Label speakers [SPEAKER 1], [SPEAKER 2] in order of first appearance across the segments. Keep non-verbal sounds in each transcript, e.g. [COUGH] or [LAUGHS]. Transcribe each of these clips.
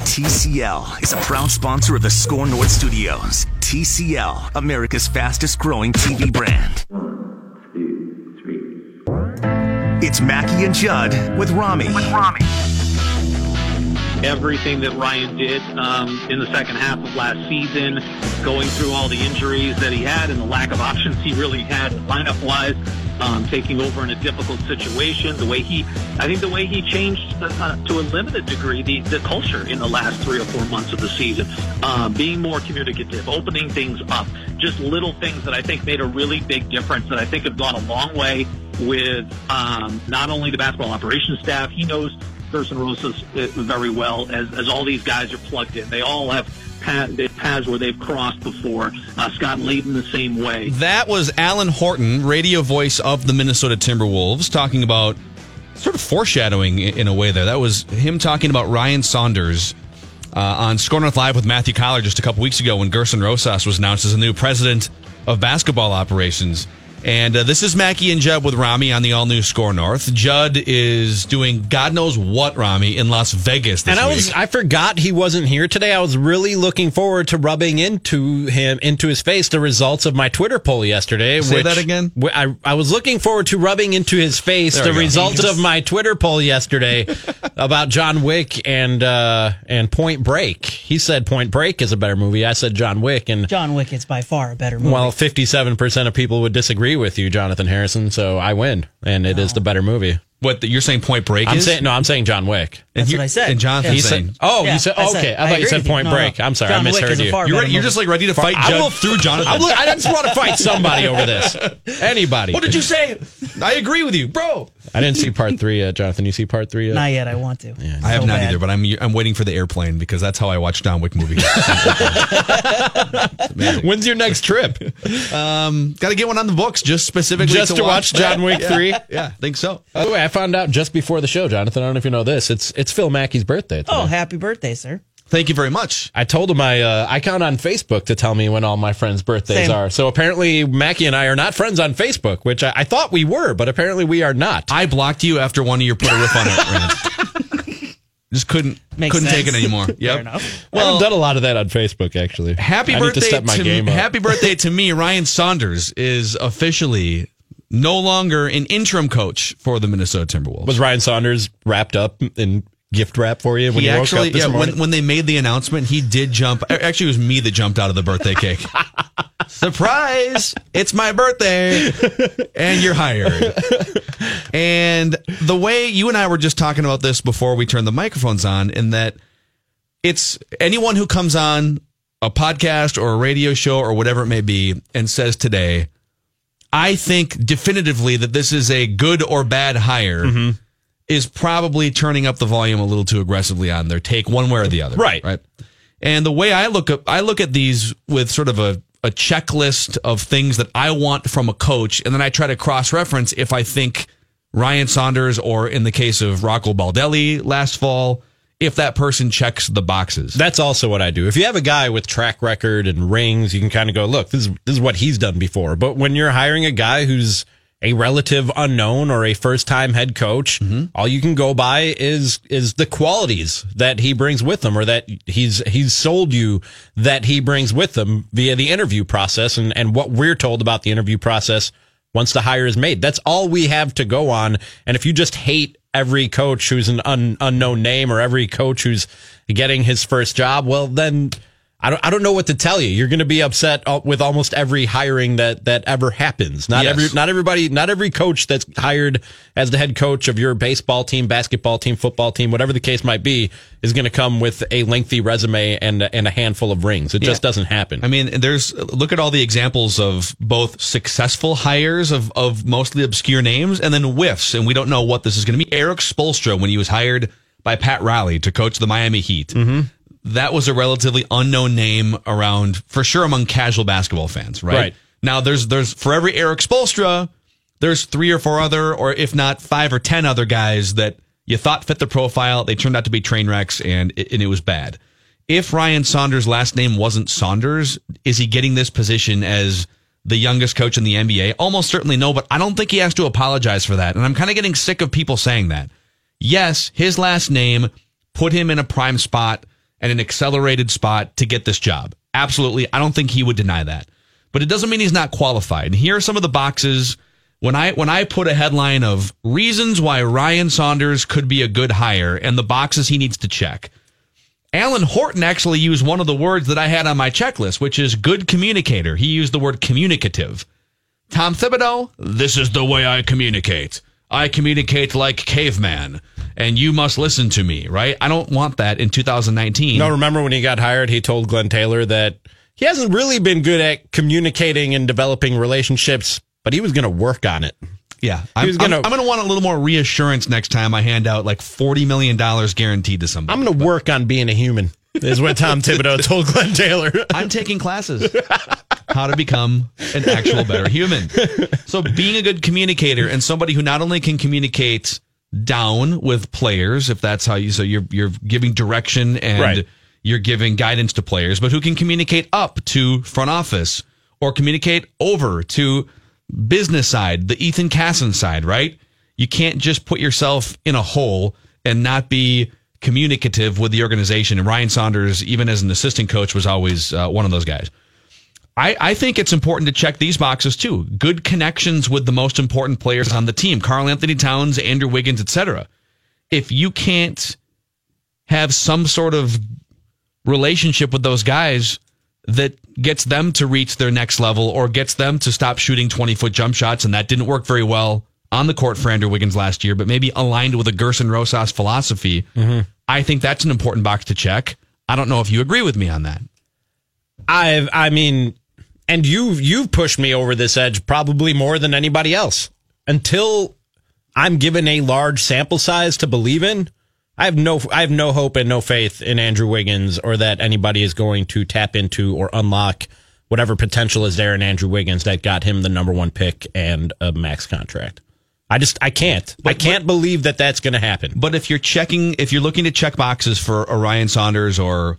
[SPEAKER 1] TCL is a proud sponsor of the Skor North Studios. TCL, America's fastest growing TV brand. It's Mackey and Judd with Rami. With Rami.
[SPEAKER 2] Everything that Ryan did um, in the second half of last season, going through all the injuries that he had and the lack of [LAUGHS] options he really had lineup wise, um, taking over in a difficult situation. The way he, I think, the way he changed uh, to a limited degree the, the culture in the last three or four months of the season, um, being more communicative, opening things up, just little things that I think made a really big difference that I think have gone a long way with um, not only the basketball operations staff. He knows Gerson Rosas uh, very well, as, as all these guys are plugged in. They all have paths, where they've crossed before. Uh, Scott Layden the same way.
[SPEAKER 3] That was Alan Horton, radio voice of the Minnesota Timberwolves, talking about sort of foreshadowing in a way there. That was him talking about Ryan Saunders uh, on Skor North Live with Matthew Coller just a couple weeks ago when Gerson Rosas was announced as the new president of basketball operations. And uh, this is Mackey and Judd with Rami on the all new Skor North. Judd is doing God knows what, Rami, in Las Vegas this
[SPEAKER 4] And I
[SPEAKER 3] week.
[SPEAKER 4] was I forgot he wasn't here today. I was really looking forward to rubbing into him into his face the results of my Twitter poll yesterday.
[SPEAKER 3] Say
[SPEAKER 4] which-
[SPEAKER 3] that again?
[SPEAKER 4] wh- I, I was looking forward to rubbing into his face
[SPEAKER 3] There
[SPEAKER 4] the
[SPEAKER 3] we go.
[SPEAKER 4] results of my Twitter poll yesterday [LAUGHS] about John Wick and uh, and Point Break. He said Point Break is a better movie. I said John Wick, and
[SPEAKER 5] John Wick is by far a better movie.
[SPEAKER 4] well, fifty-seven percent of people would disagree with you, Jonathan Harrison. So I win, and it is the better movie.
[SPEAKER 3] What you're saying Point Break
[SPEAKER 4] I'm
[SPEAKER 3] is?
[SPEAKER 4] saying no, I'm saying John Wick.
[SPEAKER 5] That's what I said.
[SPEAKER 3] And Jonathan's
[SPEAKER 4] He
[SPEAKER 3] saying.
[SPEAKER 4] said, "Oh,
[SPEAKER 5] Yeah,
[SPEAKER 4] you said
[SPEAKER 5] I said-
[SPEAKER 4] okay." I,
[SPEAKER 5] I
[SPEAKER 4] thought you
[SPEAKER 5] agree
[SPEAKER 4] said
[SPEAKER 5] with you.
[SPEAKER 4] Point
[SPEAKER 5] No, no.
[SPEAKER 4] Break. I'm sorry,
[SPEAKER 5] John
[SPEAKER 4] I
[SPEAKER 5] Wick is
[SPEAKER 4] misheard you.
[SPEAKER 5] far
[SPEAKER 3] You're,
[SPEAKER 5] better
[SPEAKER 3] you're
[SPEAKER 5] movie.
[SPEAKER 3] just like ready to fight
[SPEAKER 4] I
[SPEAKER 3] Judd
[SPEAKER 4] will-
[SPEAKER 3] through [LAUGHS] Jonathan.
[SPEAKER 4] I, will- I just want to fight [LAUGHS] somebody over this. Anybody.
[SPEAKER 3] What did you say? I agree with you, bro.
[SPEAKER 4] I didn't see part three yet, Jonathan. You see part three yet?
[SPEAKER 5] Not yet. I want to.
[SPEAKER 3] I have
[SPEAKER 5] So
[SPEAKER 3] not
[SPEAKER 5] bad.
[SPEAKER 3] either, but I'm I'm waiting for the airplane because that's how I watch John Wick movies. [LAUGHS]
[SPEAKER 4] When's your next trip?
[SPEAKER 3] um, got to get one on the books just specifically
[SPEAKER 4] Just to watch John Wick
[SPEAKER 3] Yeah.
[SPEAKER 4] 3?
[SPEAKER 3] Yeah, think so.
[SPEAKER 4] By the way, I found out just before the show, Jonathan. I don't know if you know this. It's it's Phil Mackey's birthday. Today.
[SPEAKER 5] Oh, happy birthday, sir.
[SPEAKER 3] Thank you very much.
[SPEAKER 4] I told him I uh, I count on Facebook to tell me when all my friends' birthdays
[SPEAKER 5] Same.
[SPEAKER 4] are. So apparently, Mackey and I are not friends on Facebook, which I, I thought we were, but apparently we are not.
[SPEAKER 3] I blocked you after one of your put a riff on it rants. [LAUGHS] Just couldn't
[SPEAKER 5] Makes
[SPEAKER 3] couldn't take it
[SPEAKER 5] sense.
[SPEAKER 3] anymore.
[SPEAKER 5] Fair
[SPEAKER 3] Yep.
[SPEAKER 5] enough.
[SPEAKER 4] I haven't done a lot of that on Facebook, actually.
[SPEAKER 3] Happy
[SPEAKER 4] I
[SPEAKER 3] birthday
[SPEAKER 4] need to step my
[SPEAKER 3] to
[SPEAKER 4] game up.
[SPEAKER 3] happy birthday to me. [LAUGHS] Ryan Saunders is officially no longer an interim coach for the Minnesota Timberwolves.
[SPEAKER 4] Was Ryan Saunders wrapped up in gift wrap for you when
[SPEAKER 3] he
[SPEAKER 4] you woke
[SPEAKER 3] actually,
[SPEAKER 4] up this
[SPEAKER 3] yeah,
[SPEAKER 4] morning?
[SPEAKER 3] when, when they made the announcement, he did jump. Actually, it was me that jumped out of the birthday cake. [LAUGHS] Surprise! It's my birthday, and you're hired. And the way you and I were just talking about this before we turned the microphones on, in that it's anyone who comes on a podcast or a radio show or whatever it may be and says today, I think definitively that this is a good or bad hire.
[SPEAKER 4] Mm-hmm.
[SPEAKER 3] Is probably turning up the volume a little too aggressively on their take, one way or the other.
[SPEAKER 4] Right.
[SPEAKER 3] Right. And the way I look up I look at these with sort of a, a checklist of things that I want from a coach, and then I try to cross reference if I think Ryan Saunders or in the case of Rocco Baldelli last fall, if that person checks the boxes.
[SPEAKER 4] That's also what I do. If you have a guy with track record and rings, you can kind of go, look, this is this is what he's done before. But when you're hiring a guy who's a relative unknown or a first time head coach, mm-hmm. all you can go by is is the qualities that he brings with him or that he's he's sold you that he brings with him via the interview process and, and what we're told about the interview process once the hire is made. That's all we have to go on. And if you just hate every coach who's an un, unknown name or every coach who's getting his first job, well, then I don't, I don't know what to tell you. You're going to be upset uh, with almost every hiring that, that ever happens. Not
[SPEAKER 3] Yes.
[SPEAKER 4] every, not everybody, not every coach that's hired as the head coach of your baseball team, basketball team, football team, whatever the case might be, is going to come with a lengthy resume and, and a handful of rings. It just doesn't happen.
[SPEAKER 3] I mean, there's look at all the examples of both successful hires of, of mostly obscure names and then whiffs, and we don't know what this is going to be. Erik Spoelstra, when he was hired by Pat Riley to coach the Miami Heat, that was a relatively unknown name around, for sure, among casual basketball fans, right?
[SPEAKER 4] Right.
[SPEAKER 3] Now, there's there's for every Erik Spoelstra, there's three or four other, or if not five or ten other guys that you thought fit the profile. They turned out to be train wrecks, and it, and it was bad. If Ryan Saunders' last name wasn't Saunders, is he getting this position as the youngest coach in the NBA? Almost certainly no, but I don't think he has to apologize for that. And I'm kind of getting sick of people saying that. Yes, his last name put him in a prime spot and an accelerated spot to get this job. Absolutely. I don't think he would deny that. But it doesn't mean he's not qualified. And here are some of the boxes when I when I put a headline of reasons why Ryan Saunders could be a good hire and the boxes he needs to check. Alan Horton actually used one of the words that I had on my checklist, which is good communicator. He used the word communicative. Tom Thibodeau, this is the way I communicate. I communicate like caveman, and you must listen to me, right? I don't want that in 2019.
[SPEAKER 4] No, remember when he got hired, he told Glenn Taylor that he hasn't really been good at communicating and developing relationships, but he was going to work on it.
[SPEAKER 3] Yeah, I'm,
[SPEAKER 4] gonna-
[SPEAKER 3] I'm, I'm going to want a little more reassurance next time I hand out like $40 million guaranteed to somebody.
[SPEAKER 4] I'm going to work on being a human, is what Tom Thibodeau [LAUGHS] told Glenn Taylor.
[SPEAKER 3] I'm taking classes how to become an actual better human. So being a good communicator and somebody who not only can communicate down with players, if that's how you so you're you're giving direction and
[SPEAKER 4] Right.
[SPEAKER 3] you're giving guidance to players, but who can communicate up to front office or communicate over to business side, the Ethan Casson side, right? You can't just put yourself in a hole and not be communicative with the organization. And Ryan Saunders, even as an assistant coach, was always uh, one of those guys. I, I think it's important to check these boxes too. Good connections with the most important players on the team, Karl-Anthony Towns, Andrew Wiggins, etc. If you can't have some sort of relationship with those guys that gets them to reach their next level or gets them to stop shooting 20 foot jump shots, and that didn't work very well on the court for Andrew Wiggins last year, but maybe aligned with a Gerson Rosas philosophy, mm-hmm. I think that's an important box to check. I don't know if you agree with me on that.
[SPEAKER 4] I've, I mean, and you've you've pushed me over this edge probably more than anybody else. Until I'm given a large sample size to believe in, I have no I have no hope and no faith in Andrew Wiggins or that anybody is going to tap into or unlock whatever potential is there in Andrew Wiggins that got him the number one pick and a max contract. I just I can't I can't believe that that's going to happen.
[SPEAKER 3] But if you're checking, if you're looking to check boxes for Ryan Saunders or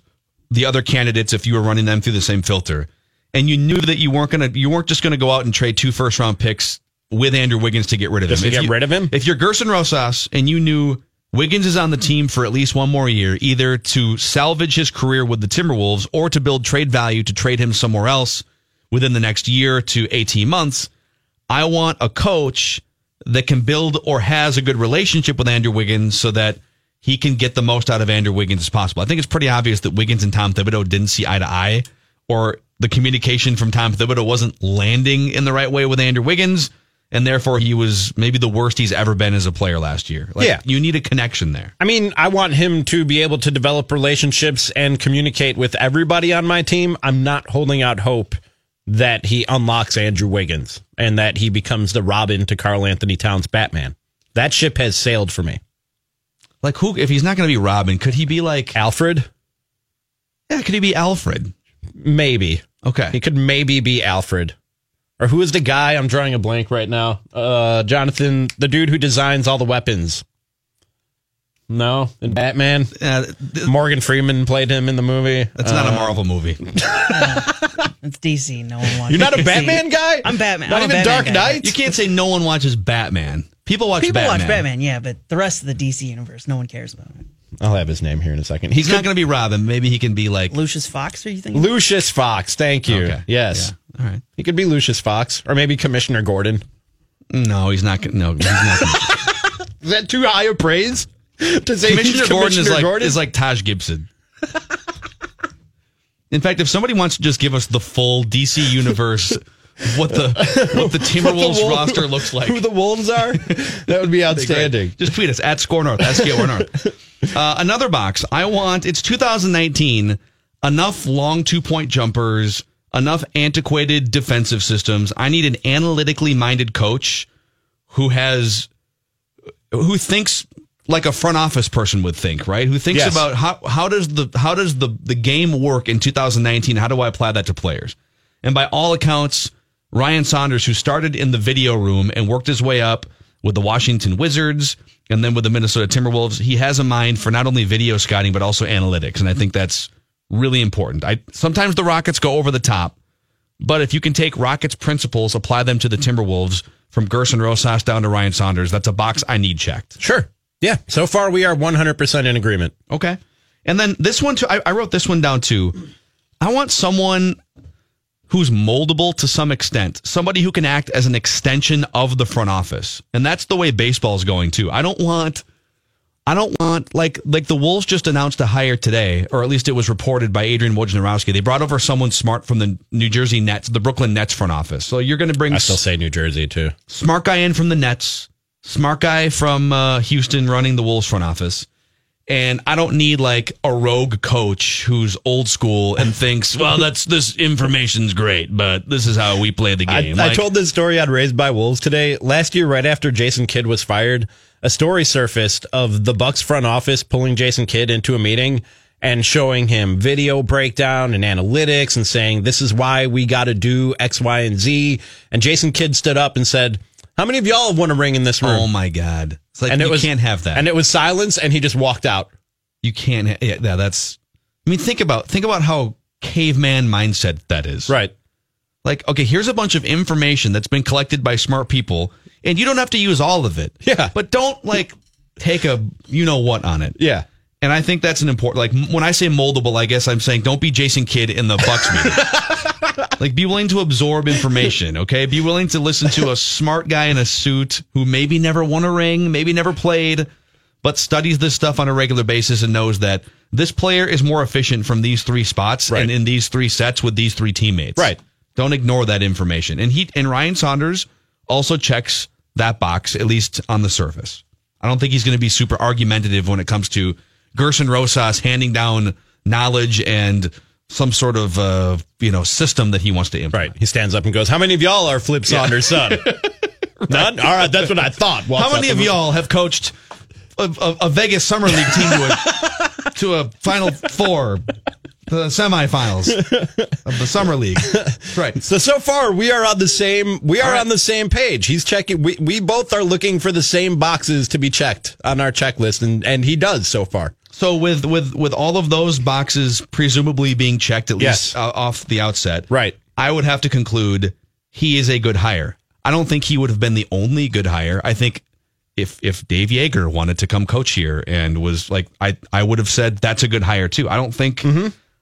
[SPEAKER 3] the other candidates, if you were running them through the same filter, and you knew that you weren't gonna, you weren't just gonna go out and trade two first round picks with Andrew Wiggins to get rid of
[SPEAKER 4] Just
[SPEAKER 3] him.
[SPEAKER 4] to
[SPEAKER 3] If
[SPEAKER 4] get
[SPEAKER 3] you-
[SPEAKER 4] rid of him?
[SPEAKER 3] If you're Gerson Rosas and you knew Wiggins is on the team for at least one more year, either to salvage his career with the Timberwolves or to build trade value to trade him somewhere else within the next year to 18 months, I want a coach that can build or has a good relationship with Andrew Wiggins so that he can get the most out of Andrew Wiggins as possible. I think it's pretty obvious that Wiggins and Tom Thibodeau didn't see eye to eye, or the communication from Tom Thibodeau wasn't landing in the right way with Andrew Wiggins, and therefore he was maybe the worst he's ever been as a player last year. Like,
[SPEAKER 4] Yeah.
[SPEAKER 3] you need a connection there.
[SPEAKER 4] I mean, I want him to be able to develop relationships and communicate with everybody on my team. I'm not holding out hope that he unlocks Andrew Wiggins and that he becomes the Robin to Karl-Anthony Towns Batman. That ship has sailed for me.
[SPEAKER 3] Like who? If he's not going to be Robin, could he be like?
[SPEAKER 4] Alfred?
[SPEAKER 3] Yeah, could he be Alfred?
[SPEAKER 4] Maybe.
[SPEAKER 3] Okay.
[SPEAKER 4] He could maybe be Alfred. Or who is the guy? I'm drawing a blank right now. Uh, Jonathan, the dude who designs all the weapons. No, in Batman.
[SPEAKER 3] Uh,
[SPEAKER 4] Morgan Freeman played him in the movie.
[SPEAKER 3] that's not a
[SPEAKER 4] Uh,
[SPEAKER 3] Marvel movie. [LAUGHS] [LAUGHS]
[SPEAKER 5] It's DC. No one wants.
[SPEAKER 4] You're not a
[SPEAKER 5] DC.
[SPEAKER 4] Batman guy?
[SPEAKER 5] I'm Batman.
[SPEAKER 4] Not
[SPEAKER 5] I'm
[SPEAKER 4] even
[SPEAKER 5] Batman
[SPEAKER 4] Dark. Knight?
[SPEAKER 3] You can't say no one watches Batman. People watch
[SPEAKER 5] People
[SPEAKER 3] Batman.
[SPEAKER 5] watch Batman, yeah, but the rest of the DC universe, no one cares about it.
[SPEAKER 4] I'll have his name here in a second.
[SPEAKER 3] He's not going to be Robin. Maybe he can be like.
[SPEAKER 5] Lucius Fox, are you thinking?
[SPEAKER 4] Lucius Fox. Thank you.
[SPEAKER 3] Okay.
[SPEAKER 4] Yes.
[SPEAKER 3] Yeah. All right.
[SPEAKER 4] He could be Lucius Fox or maybe Commissioner Gordon.
[SPEAKER 3] No, he's not. No, he's not. [LAUGHS]
[SPEAKER 4] Is that too high a praise? To say
[SPEAKER 3] Commissioner
[SPEAKER 4] he's
[SPEAKER 3] Gordon is like
[SPEAKER 4] Gordon?
[SPEAKER 3] is like Taj Gibson. [LAUGHS] In fact, if somebody wants to just give us the full DC universe, [LAUGHS] what the what the [LAUGHS] Timberwolves
[SPEAKER 4] Wolf-
[SPEAKER 3] roster looks like,
[SPEAKER 4] Who the Wolves are? that would be outstanding.
[SPEAKER 3] Just tweet us at Skor North, North. [LAUGHS] Uh, another box. I want, it's 2019, enough long two point jumpers, enough antiquated defensive systems. I need an analytically minded coach who has, who thinks like a front office person would think, right? Who thinks
[SPEAKER 4] Yes.
[SPEAKER 3] about how, how does the, how does the, the game work in 2019? How do I apply that to players? And by all accounts, Ryan Saunders, who started in the video room and worked his way up with the Washington Wizards and then with the Minnesota Timberwolves, he has a mind for not only video scouting but also analytics, and I think that's really important. I sometimes the Rockets go over the top, but if you can take Rockets principles, apply them to the Timberwolves from Gerson Rosas down to Ryan Saunders, that's a box I need checked.
[SPEAKER 4] Sure. Yeah. So far, we are 100% in agreement.
[SPEAKER 3] Okay. And then this one too, I, I wrote this one down too. I want someone who's moldable to some extent, somebody who can act as an extension of the front office. And that's the way baseball is going too. I don't want I don't want like like the Wolves just announced a hire today, or at least it was reported by Adrian Wojnarowski. They brought over someone smart from the New Jersey Nets, the Brooklyn Nets front office. So you're going to bring
[SPEAKER 4] I still say New Jersey, too.
[SPEAKER 3] smart guy in from the Nets, smart guy from uh, Houston running the Wolves front office. And I don't need like a rogue coach who's old school and [LAUGHS] thinks, well, that's this information's great, but this is how we play the game.
[SPEAKER 4] I
[SPEAKER 3] Like,
[SPEAKER 4] told this story on Raised by Wolves today. Last year, right after Jason Kidd was fired, a story surfaced of the Bucks front office pulling Jason Kidd into a meeting and showing him video breakdown and analytics and saying, this is why we got to do X, Y, and Z. And Jason Kidd stood up and said, how many of y'all have won a ring in this room?
[SPEAKER 3] oh my God. It's like,
[SPEAKER 4] and
[SPEAKER 3] you
[SPEAKER 4] it was,
[SPEAKER 3] can't have that.
[SPEAKER 4] And it was silence and he just walked out.
[SPEAKER 3] you can't, ha- yeah, yeah, that's, I mean, think about, think about how caveman mindset that is.
[SPEAKER 4] Right.
[SPEAKER 3] Like, okay, here's a bunch of information that's been collected by smart people, and you don't have to use all of it.
[SPEAKER 4] Yeah.
[SPEAKER 3] But don't like take a you know what on it.
[SPEAKER 4] Yeah.
[SPEAKER 3] And I think that's an important. Like when I say moldable, I guess I'm saying don't be Jason Kidd in the Bucks meeting. [LAUGHS] like be willing to absorb information. Okay, be willing to listen to a smart guy in a suit who maybe never won a ring, maybe never played, but studies this stuff on a regular basis and knows that this player is more efficient from these three spots
[SPEAKER 4] Right.
[SPEAKER 3] and in these three sets with these three teammates.
[SPEAKER 4] Right.
[SPEAKER 3] Don't ignore that information. And he and Ryan Saunders also checks that box at least on the surface. I don't think he's going to be super argumentative when it comes to Gerson Rosas handing down knowledge and some sort of uh, you know system that he wants to implement.
[SPEAKER 4] Right. He stands up and goes, how many of y'all are Flip Saunders' son? [LAUGHS] None? All right. That's what I thought. Walks
[SPEAKER 3] How many of y'all have coached a, a, a Vegas summer league team to a [LAUGHS] to a final four, the semifinals of the summer league? Right.
[SPEAKER 4] So so far we are on the same we are
[SPEAKER 3] right.
[SPEAKER 4] on the same page. He's checking we, we both are looking for the same boxes to be checked on our checklist and and he does so far.
[SPEAKER 3] So with with with all of those boxes presumably being checked at
[SPEAKER 4] Yes.
[SPEAKER 3] least uh, off the outset,
[SPEAKER 4] Right.
[SPEAKER 3] I would have to conclude he is a good hire. I don't think he would have been the only good hire. I think if if Dave Joerger wanted to come coach here and was like I I would have said that's a good hire too. I don't think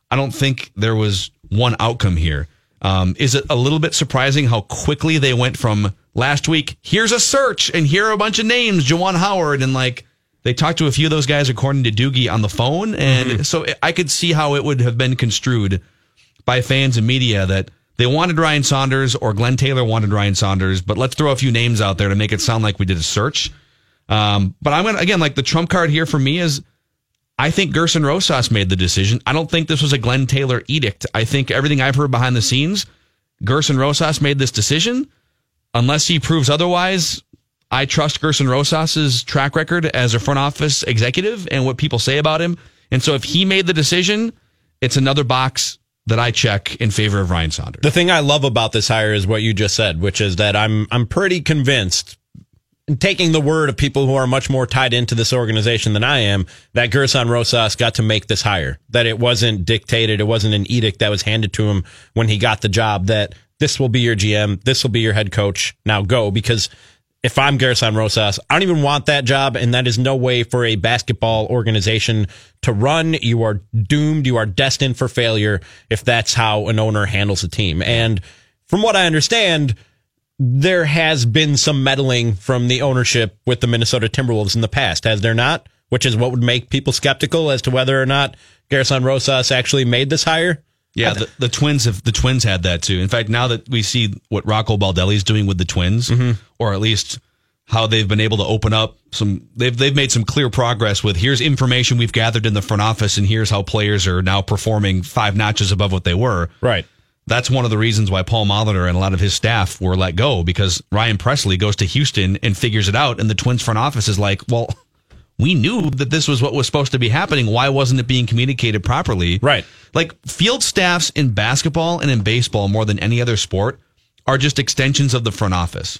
[SPEAKER 3] I don't think there was one outcome here. Um, is it a little bit surprising how quickly they went from last week? Here's a search and here are a bunch of names, Juwan Howard, and like they talked to a few of those guys according to Doogie on the phone, and so I could see how it would have been construed by fans and media that they wanted Ryan Saunders or Glenn Taylor wanted Ryan Saunders, but let's throw a few names out there to make it sound like we did a search. Um, but I'm gonna again like the trump card here for me is I think Gerson Rosas made the decision. I don't think this was a Glenn Taylor edict. I think everything I've heard behind the scenes, Gerson Rosas made this decision. Unless he proves otherwise, I trust Gerson Rosas's track record as a front office executive and what people say about him. And so if he made the decision, it's another box that I check in favor of Ryan Saunders.
[SPEAKER 4] The thing I love about this hire is what you just said, which is that I'm I'm pretty convinced taking the word of people who are much more tied into this organization than I am, that Gerson Rosas got to make this hire. That it wasn't dictated, it wasn't an edict that was handed to him when he got the job that this will be your GM, this will be your head coach, now go. Because if I'm Gerson Rosas, I don't even want that job, and that is no way for a basketball organization to run. You are doomed, you are destined for failure if that's how an owner handles a team. And from what I understand, there has been some meddling from the ownership with the Minnesota Timberwolves in the past, has there not? Which is what would make people skeptical as to whether or not Gerson Rosas actually made this hire.
[SPEAKER 3] Yeah, the, the Twins have the Twins had that too. In fact, now that we see what Rocco Baldelli is doing with the Twins, mm-hmm. or at least how they've been able to open up some, they've they've made some clear progress with here's information we've gathered in the front office, and here's how players are now performing five notches above what they were.
[SPEAKER 4] Right.
[SPEAKER 3] That's one of the reasons why Paul Molitor and a lot of his staff were let go because Ryan Pressly goes to Houston and figures it out, and the Twins front office is like, well. We knew that this was what was supposed to be happening. Why wasn't it being communicated properly?
[SPEAKER 4] Right.
[SPEAKER 3] Like field staffs in basketball and in baseball more than any other sport are just extensions of the front office.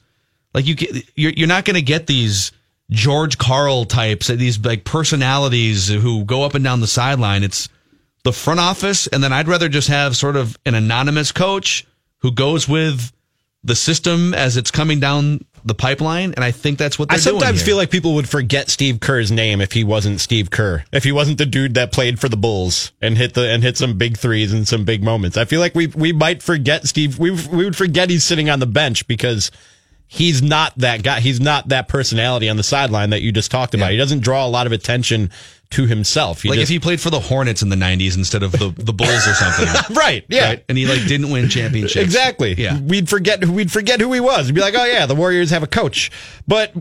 [SPEAKER 3] Like you, you're, you're not going to get these George Karl types, uh, these like personalities who go up and down the sideline. It's the front office, and then I'd rather just have sort of an anonymous coach who goes with the system as it's coming down the pipeline, and I think that's what they're
[SPEAKER 4] I sometimes feel like people would forget Steve Kerr's name if he wasn't Steve Kerr. If he wasn't the dude that played for the Bulls and hit the and hit some big threes and some big moments. I feel like we we might forget Steve. We we would forget he's sitting on the bench because he's not that guy. He's not that personality on the sideline that you just talked about.
[SPEAKER 3] Yeah.
[SPEAKER 4] He doesn't draw a lot of attention to himself. He
[SPEAKER 3] like
[SPEAKER 4] just,
[SPEAKER 3] if he played for the Hornets in the '90s instead of the the Bulls or something. [LAUGHS]
[SPEAKER 4] right, yeah.
[SPEAKER 3] right? And he like didn't win championships.
[SPEAKER 4] Exactly.
[SPEAKER 3] Yeah.
[SPEAKER 4] We'd forget we'd forget who he was. We'd be like, oh yeah, the Warriors have a coach. But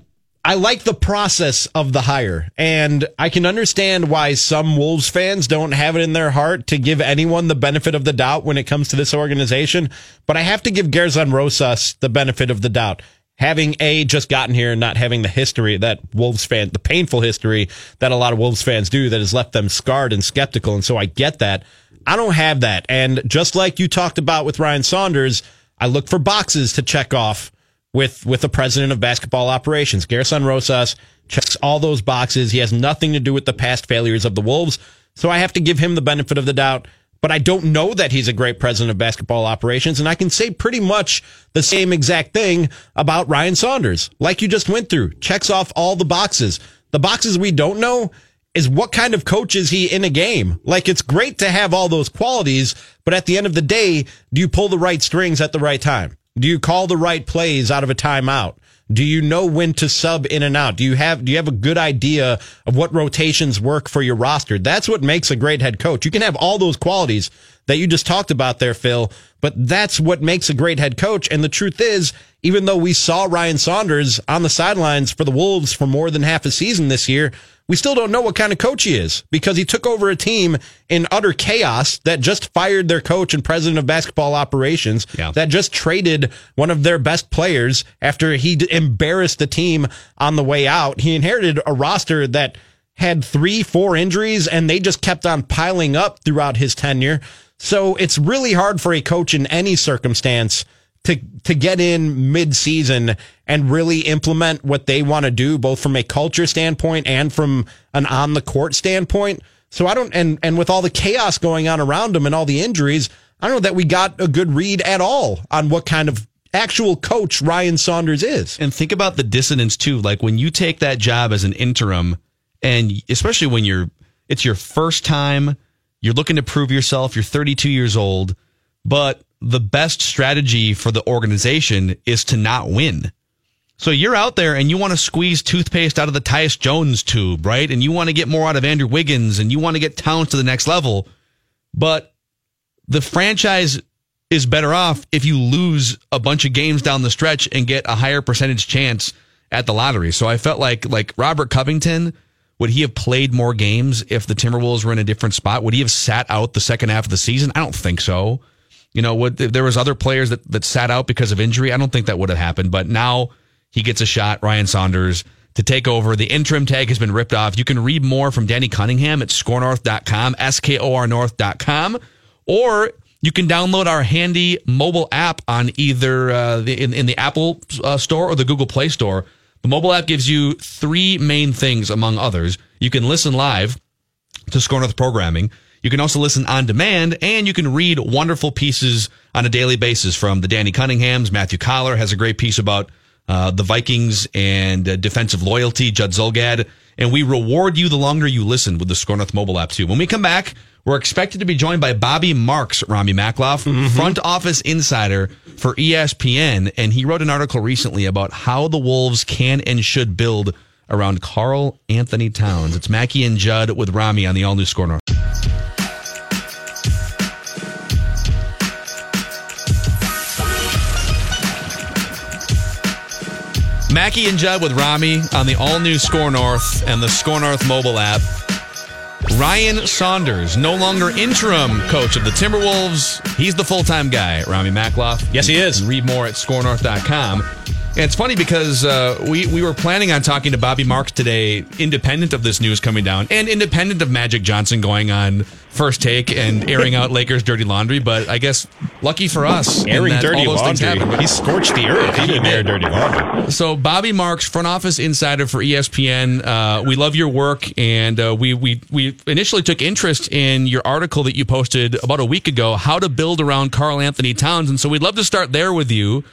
[SPEAKER 4] I like the process of the hire. And I can understand why some Wolves fans don't have it in their heart to give anyone the benefit of the doubt when it comes to this organization. But I have to give Gerson Rosas the benefit of the doubt. Having A, just gotten here and not having the history that Wolves fan, the painful history that a lot of Wolves fans do that has left them scarred and skeptical. And so I get that. I don't have that. And just like you talked about with Ryan Saunders, I look for boxes to check off with with the president of basketball operations. Gerson Rosas checks all those boxes. He has nothing to do with the past failures of the Wolves. So I have to give him the benefit of the doubt. But I don't know that he's a great president of basketball operations. And I can say pretty much the same exact thing about Ryan Saunders. Like you just went through, checks off all the boxes. The boxes we don't know is what kind of coach is he in a game? Like it's great to have all those qualities, but at the end of the day, do you pull the right strings at the right time? Do you call the right plays out of a timeout? Do you know when to sub in and out? Do you have do you have a good idea of what rotations work for your roster? That's what makes a great head coach. You can have all those qualities that you just talked about there, Phil, but that's what makes a great head coach. And the truth is, even though we saw Ryan Saunders on the sidelines for the Wolves for more than half a season this year, we still don't know what kind of coach he is because he took over a team in utter chaos that just fired their coach and president of basketball operations,
[SPEAKER 3] Yeah.
[SPEAKER 4] that just traded one of their best players after he embarrassed the team on the way out. He inherited a roster that had three, four injuries, and they just kept on piling up throughout his tenure. So it's really hard for a coach in any circumstance to to get in mid season and really implement what they want to do, both from a culture standpoint and from an on the court standpoint. So I don't and and with all the chaos going on around him and all the injuries, I don't know that we got a good read at all on what kind of actual coach Ryan Saunders is.
[SPEAKER 3] And think about the dissonance too. Like when you take that job as an interim, and especially when you're, it's your first time, you're looking to prove yourself, you're 32 years old, but the best strategy for the organization is to not win. So you're out there and you want to squeeze toothpaste out of the Tyus Jones tube, right? And you want to get more out of Andrew Wiggins and you want to get Towns to the next level. But the franchise is better off if you lose a bunch of games down the stretch and get a higher percentage chance at the lottery. So I felt like like Robert Covington would he have played more games if the Timberwolves were in a different spot? Would he have sat out the second half of the season? I don't think so. You know, would there was other players that that sat out because of injury? I don't think that would have happened. But now he gets a shot, Ryan Saunders, to take over. The interim tag has been ripped off. You can read more from Danny Cunningham at skornorth.com, S-K-O-R north.com, or you can download our handy mobile app on either uh, the, in, in the Apple uh, store or the Google Play store. The mobile app gives you three main things, among others. You can listen live to Skor North programming. You can also listen on demand and you can read wonderful pieces on a daily basis from the Danny Cunninghams. Matthew Coller has a great piece about uh, the Vikings and uh, defensive loyalty, Judd Zulgad. And we reward you the longer you listen with the Skor North mobile app too. When we come back, we're expected to be joined by Bobby Marks, Rami Makloff, mm-hmm. front office insider for ESPN. And he wrote an article recently about how the Wolves can and should build around Carl Anthony Towns. It's Mackey and Judd with Rami on the all new Skor North. Mackey and Judd with Rami on the all new Skor North and the Skor North mobile app. Ryan Saunders, no longer interim coach of the Timberwolves. He's the full time guy, Rami Makloff.
[SPEAKER 4] Yes, he is.
[SPEAKER 3] Read more at skornorth.com. And it's funny because uh, we, we were planning on talking to Bobby Marks today, independent of this news coming down and independent of Magic Johnson going on first take and airing out Lakers' dirty laundry. But I guess lucky for us,
[SPEAKER 4] Airing dirty laundry.
[SPEAKER 3] happened.
[SPEAKER 4] He scorched the earth. He didn't air dirty laundry.
[SPEAKER 3] So Bobby Marks, front office insider for ESPN. Uh, we love your work, and uh, we we we initially took interest in your article that you posted about a week ago, how to build around Karl-Anthony Towns. And so we'd love to start there with you.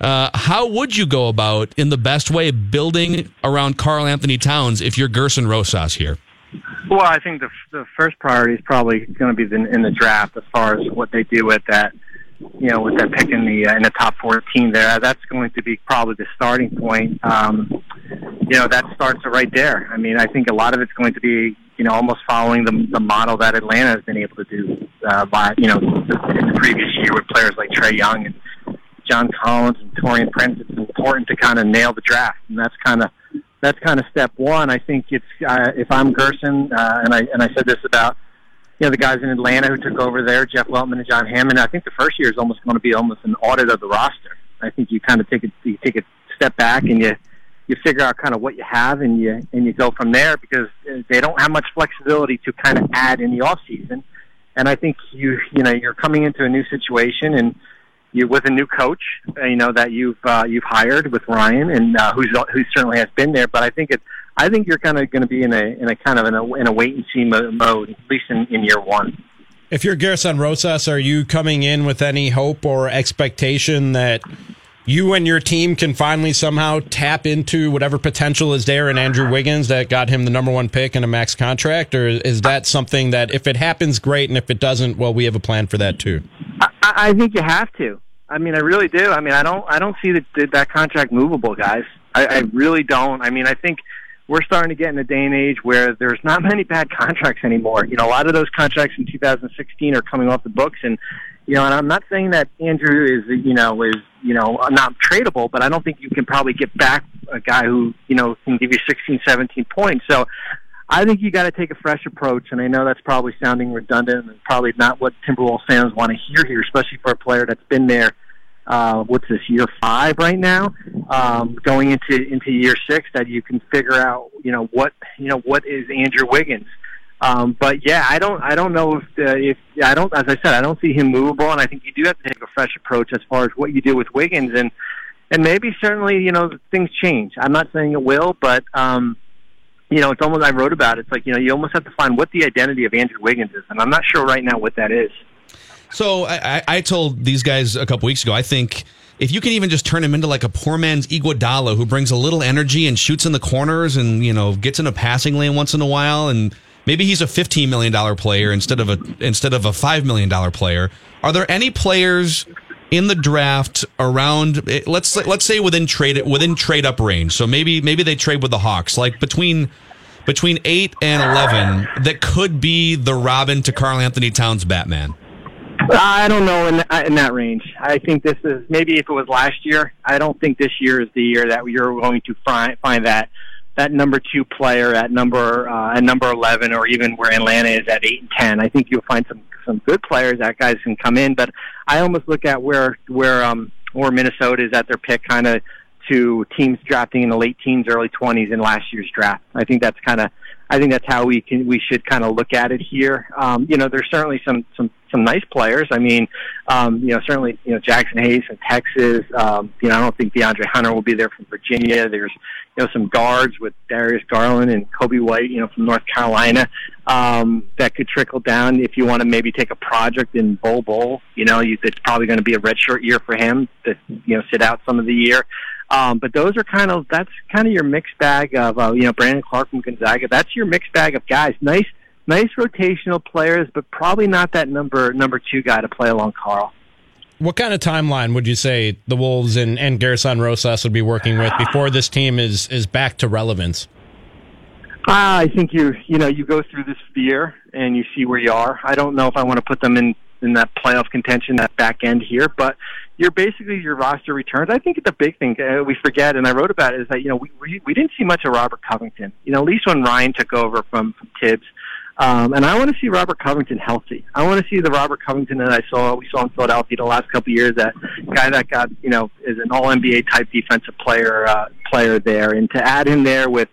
[SPEAKER 3] Uh, how would you go about, in the best way, building around Karl-Anthony Towns if you're Gerson Rosas here?
[SPEAKER 6] Well, I think the the first priority is probably going to be the, in the draft as far as what they do with that, you know, with that pick in the uh, in the top 14 there. That's going to be probably the starting point. Um, you know, that starts right there. I mean, I think a lot of it's going to be, you know, almost following the the model that Atlanta has been able to do uh, by, you know, in the previous year with players like Trae Young and John Collins and Taurean Prince. It's important to kind of nail the draft, and that's kind of that's kind of step one. I think it's uh, if I'm Gerson, uh, and I and I said this about you know the guys in Atlanta who took over there, Jeff Weltman and John Hammond. I think the first year is almost going to be almost an audit of the roster. I think you kind of take a you take a step back and you you figure out kind of what you have and you and you go from there because uh, they don't have much flexibility to kind of add in the off season. And I think you you know you're coming into a new situation and you with a new coach, uh, you know that you've uh, you've hired with Ryan and uh, who's who certainly has been there. But I think it, I think you're kind of going to be in a in a kind of in a, in a wait and see mo- mode, at least in, in year one.
[SPEAKER 4] If you're Gerson Rosas, are you coming in with any hope or expectation that you and your team can finally somehow tap into whatever potential is there in Andrew Wiggins that got him the number one pick and a max contract? Or is that something that if it happens, great, and if it doesn't, well, we have a plan for that too?
[SPEAKER 6] I, I think you have to. I mean, I really do. I mean, I don't I don't see that that contract movable, guys. I, I really don't. I mean, I think we're starting to get in a day and age where there's not [LAUGHS] many bad contracts anymore. You know, a lot of those contracts in 2016 are coming off the books, and you know, and I'm not saying that Andrew is you know is you know not tradable, but I don't think you can probably get back a guy who you know can give you 16, 17 points. So. I think you got to take a fresh approach, and I know that's probably sounding redundant and probably not what Timberwolves fans want to hear here, especially for a player that's been there. Uh, what's this year five right now? Um, going into into year six, that you can figure out, you know what you know what is Andrew Wiggins. Um, but yeah, I don't I don't know if uh, if I don't as I said I don't see him movable, and I think you do have to take a fresh approach as far as what you do with Wiggins and and maybe certainly you know things change. I'm not saying it will, but um, you know, it's almost I wrote about it. It's like you know, you almost have to find what the identity of Andrew Wiggins is, and I'm not sure right now what that is.
[SPEAKER 3] So I, I- told these guys a couple weeks ago. I think if you can even just turn him into like a poor man's Iguodala, who brings a little energy and shoots in the corners, and you know gets in a passing lane once in a while, and maybe he's a fifteen million dollar player instead of a instead of a five million dollar player. Are there any players in the draft around? eh, Let's let's say within trade within trade up range. So maybe maybe they trade with the Hawks, like between. Between eight and eleven, that could be the Robin to Karl-Anthony Towns Batman.
[SPEAKER 6] I don't know in that, in that range. I think this is maybe if it was last year. I don't think this year is the year that you're going to find find that that number two player at number uh, at number eleven, or even where Atlanta is at eight and ten. I think you'll find some some good players that guys can come in. But I almost look at where where um where Minnesota is at their pick, kind of to teams drafting in the late teens, early twenties in last year's draft. I think that's kind of I think that's how we can we should kind of look at it here. Um, you know, there's certainly some some some nice players. I mean, um, you know, certainly you know Jaxson Hayes from Texas. Um, you know, I don't think DeAndre Hunter will be there from Virginia. There's you know some guards with Darius Garland and Coby White. You know, from North Carolina um, that could trickle down if you want to maybe take a project in Bol Bol. You know, you, it's probably going to be a redshirt year for him to you know sit out some of the year. Um, but those are kind of that's kind of your mixed bag of uh, you know Brandon Clarke from Gonzaga. That's your mixed bag of guys. Nice, nice rotational players, but probably not that number number two guy to play along Karl.
[SPEAKER 4] What kind of timeline would you say the Wolves and, and Gerson Rosas would be working with before this team is, is back to relevance?
[SPEAKER 6] Uh, I think you you know you go through this year and you see where you are. I don't know if I want to put them in in that playoff contention, that back end here, but you're basically your roster returns. I think the big thing uh, we forget, and I wrote about it, is that you know we, we we didn't see much of Robert Covington. You know, at least when Ryan took over from, from Thibs. Um, and I want to see Robert Covington healthy. I want to see the Robert Covington that I saw we saw in Philadelphia the last couple of years. That guy that got you know is an All NBA type defensive player uh, player there, and to add him there with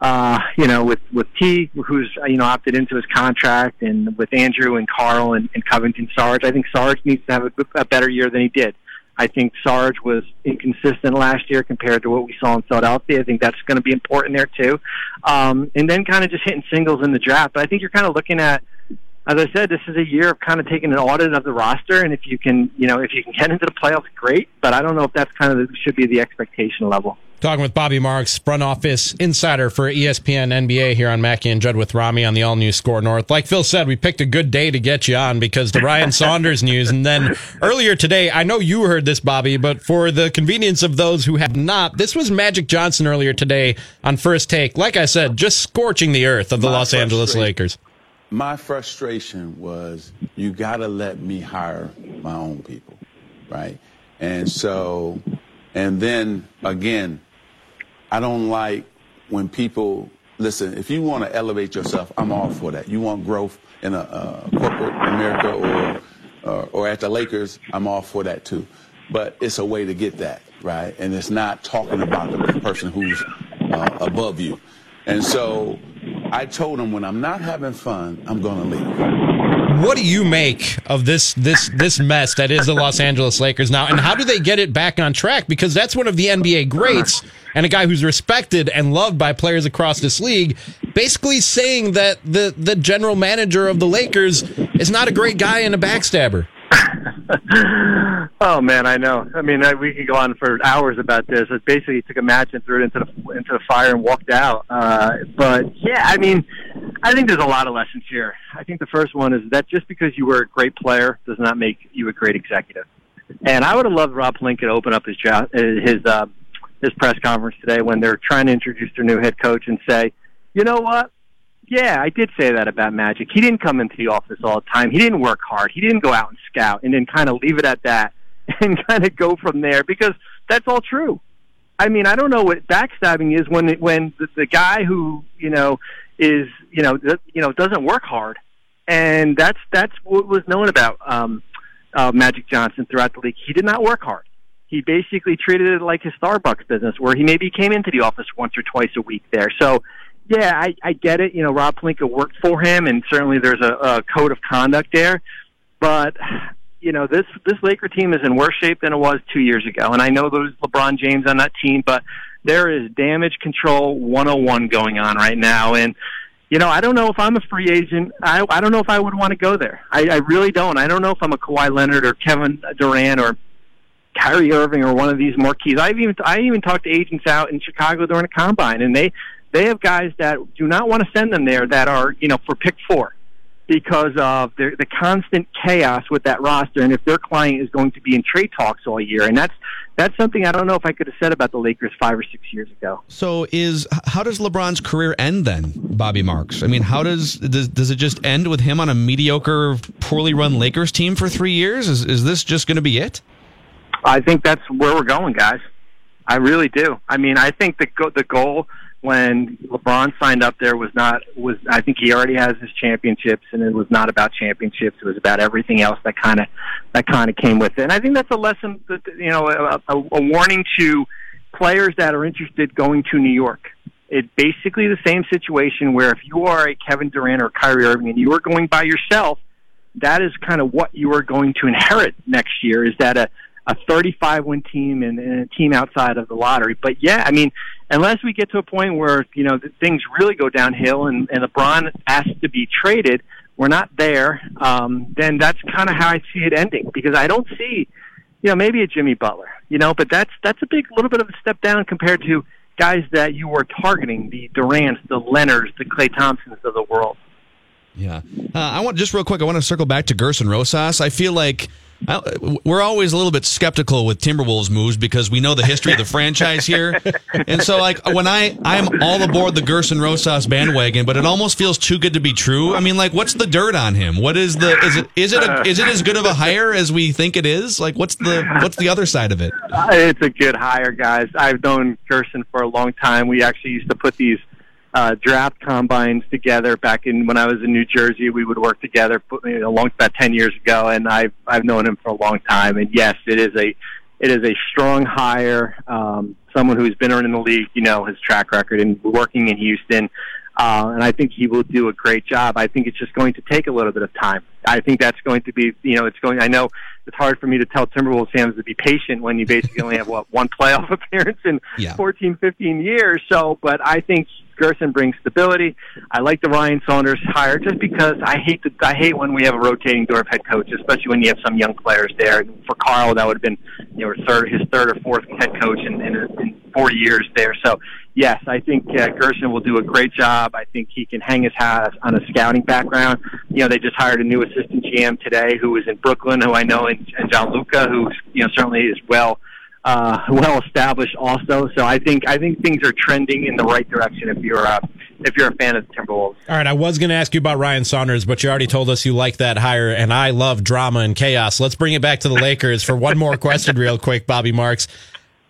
[SPEAKER 6] uh, you know, with with T, who's you know opted into his contract, and with Andrew and Karl and, and Covington Sarge. I think Sarge needs to have a, a better year than he did. I think Sarge was inconsistent last year compared to what we saw in Philadelphia. I think that's going to be important there too. Um, and then kind of just hitting singles in the draft. But I think you're kind of looking at, as I said, this is a year of kind of taking an audit of the roster. And if you can, you know, if you can get into the playoffs, great. But I don't know if that's kind of the, should be the expectation level.
[SPEAKER 4] Talking with Bobby Marks, front office insider for ESPN NBA here on Mackey and Judd with Rami on the all new Skor North. Like Phil said, we picked a good day to get you on because the Ryan [LAUGHS] Saunders news. And then earlier today, I know you heard this, Bobby, but for the convenience of those who have not, this was Magic Johnson earlier today on First Take. Like I said, just scorching the earth of the Los Angeles Lakers.
[SPEAKER 7] My frustration was you got to let me hire my own people, right? And so, and then again, I don't like when people listen. If you want to elevate yourself, I'm all for that. You want growth in a uh, corporate America or, or or at the Lakers, I'm all for that too. But it's a way to get that right, and it's not talking about the person who's uh, above you. And so, I told him when I'm not having fun, I'm going to leave.
[SPEAKER 4] What do you make of this this this mess that is the Los Angeles Lakers now, and how do they get it back on track? Because that's one of the NBA greats and a guy who's respected and loved by players across this league, basically saying that the the general manager of the Lakers is not a great guy and a backstabber. [LAUGHS]
[SPEAKER 6] oh man, I know. I mean, I, we could go on for hours about this. It basically took a match and threw it into the into the fire and walked out. Uh, but yeah, I mean, I think there's a lot of lessons here. I think the first one is that just because you were a great player does not make you a great executive. And I would have loved Rob Pelinka to open up his jo- his uh, his press conference today when they're trying to introduce their new head coach and say, you know what? Yeah, I did say that about Magic. He didn't come into the office all the time. He didn't work hard. He didn't go out and scout and then kind of leave it at that [LAUGHS] and kind of go from there because that's all true. I mean, I don't know what backstabbing is when it, when the, the guy who you know is you know th- you know doesn't work hard, and that's that's what was known about um, uh, Magic Johnson throughout the league. He did not work hard. He basically treated it like his Starbucks business, where he maybe came into the office once or twice a week there. So yeah, I, I get it. You know, Rob Pelinka worked for him, and certainly there's a, a code of conduct there. But you know, this this Laker team is in worse shape than it was two years ago. And I know there's LeBron James on that team, but there is damage control 101 going on right now. And you know, I don't know if I'm a free agent. I I don't know if I would want to go there. I, I really don't. I don't know if I'm a Kawhi Leonard or Kevin Durant or Kyrie Irving or one of these marquees. I've even I even talked to agents out in Chicago during a combine, and they they have guys that do not want to send them there that are you know for pick four because of the, the constant chaos with that roster, and if their client is going to be in trade talks all year, and that's that's something I don't know if I could have said about the Lakers five or six years ago.
[SPEAKER 3] So is how does LeBron's career end then, Bobby Marks? I mean, how does does, does it just end with him on a mediocre, poorly run Lakers team for three years? Is is this just going to be it?
[SPEAKER 6] I think that's where we're going, guys. I really do. I mean, I think the go- the goal when LeBron signed up there was not was I think he already has his championships, and it was not about championships. It was about everything else that kind of that kind of came with it. And I think that's a lesson, that, you know, a, a, a warning to players that are interested going to New York. It's basically the same situation where if you are a Kevin Durant or Kyrie Irving and you are going by yourself, that is kind of what you are going to inherit next year. Is that a a 35 win team and, and a team outside of the lottery. But yeah, I mean, unless we get to a point where you know things really go downhill and, and LeBron asks to be traded, we're not there. Um, then that's kind of how I see it ending because I don't see, you know, maybe a Jimmy Butler, you know, but that's that's a big little bit of a step down compared to guys that you were targeting, the Durants, the Leonards, the Klay Thompsons of the world.
[SPEAKER 3] Yeah. Uh, I want just real quick. I want to circle back to Gerson Rosas. I feel like we're always a little bit skeptical with Timberwolves moves because we know the history of the franchise here, and so like when I I'm all aboard the Gerson Rosas bandwagon, but it almost feels too good to be true. I mean, like, what's the dirt on him? What is the is it is it a, is it as good of a hire as we think it is? Like, what's the what's the other side of it?
[SPEAKER 6] It's a good hire, guys. I've known Gerson for a long time. We actually used to put these uh, draft combines together back in when I was in New Jersey. We would work together you know, long about ten years ago, and I've I've known him for a long time. And yes, it is a it is a strong hire. Um, someone who's been in the league, you know, his track record and working in Houston. Uh, and I think he will do a great job. I think it's just going to take a little bit of time. I think that's going to be, you know, it's going. I know it's hard for me to tell Timberwolves fans to be patient when you basically only have what one [LAUGHS] playoff appearance in
[SPEAKER 3] Yeah.
[SPEAKER 6] 14, 15 years. So, but I think Gerson brings stability. I like the Ryan Saunders hire just because I hate the, I hate when we have a rotating door of head coach, especially when you have some young players there. For Karl, that would have been you know third his third or fourth head coach in, in, in four years there. So yes, I think uh, Gerson will do a great job. I think he can hang his hat on a scouting background. You know, they just hired a new assistant GM today who is in Brooklyn, who I know, and, and Gianluca, who you know certainly is well uh, [LAUGHS] well established also. So I think I think things are trending in the right direction if you're uh, if you're a fan of the Timberwolves.
[SPEAKER 4] All right, I was going to ask you about Ryan Saunders, but you already told us you like that hire, and I love drama and chaos. Let's bring it back to the Lakers for one more question, real quick, Bobby Marks.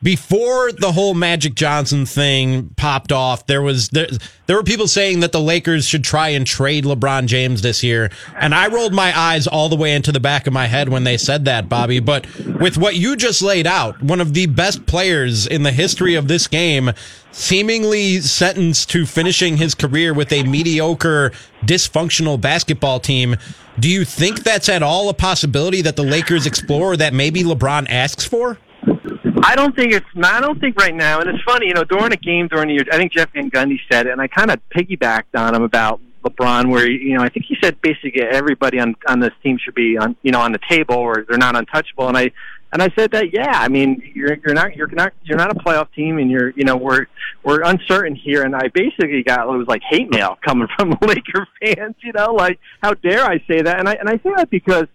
[SPEAKER 4] Before the whole Magic Johnson thing popped off, there was there, there were people saying that the Lakers should try and trade LeBron James this year, and I rolled my eyes all the way into the back of my head when they said that, Bobby. But with what you just laid out, one of the best players in the history of this game, seemingly sentenced to finishing his career with a mediocre, dysfunctional basketball team. Do you think that's at all a possibility that the Lakers explore that maybe LeBron asks for?
[SPEAKER 6] I don't think it's. I don't think right now. And it's funny, you know, during a game during the year, I think Jeff Van Gundy said it, and I kind of piggybacked on him about LeBron, where you know, I think he said basically everybody on on this team should be on, you know, on the table, or they're not untouchable. And I and I said that, yeah, I mean, you're you're not you're not you're not a playoff team, and you're you know we're we're uncertain here. And I basically got it was like hate mail coming from [LAUGHS] Laker fans, you know, like how dare I say that? And I and I say that because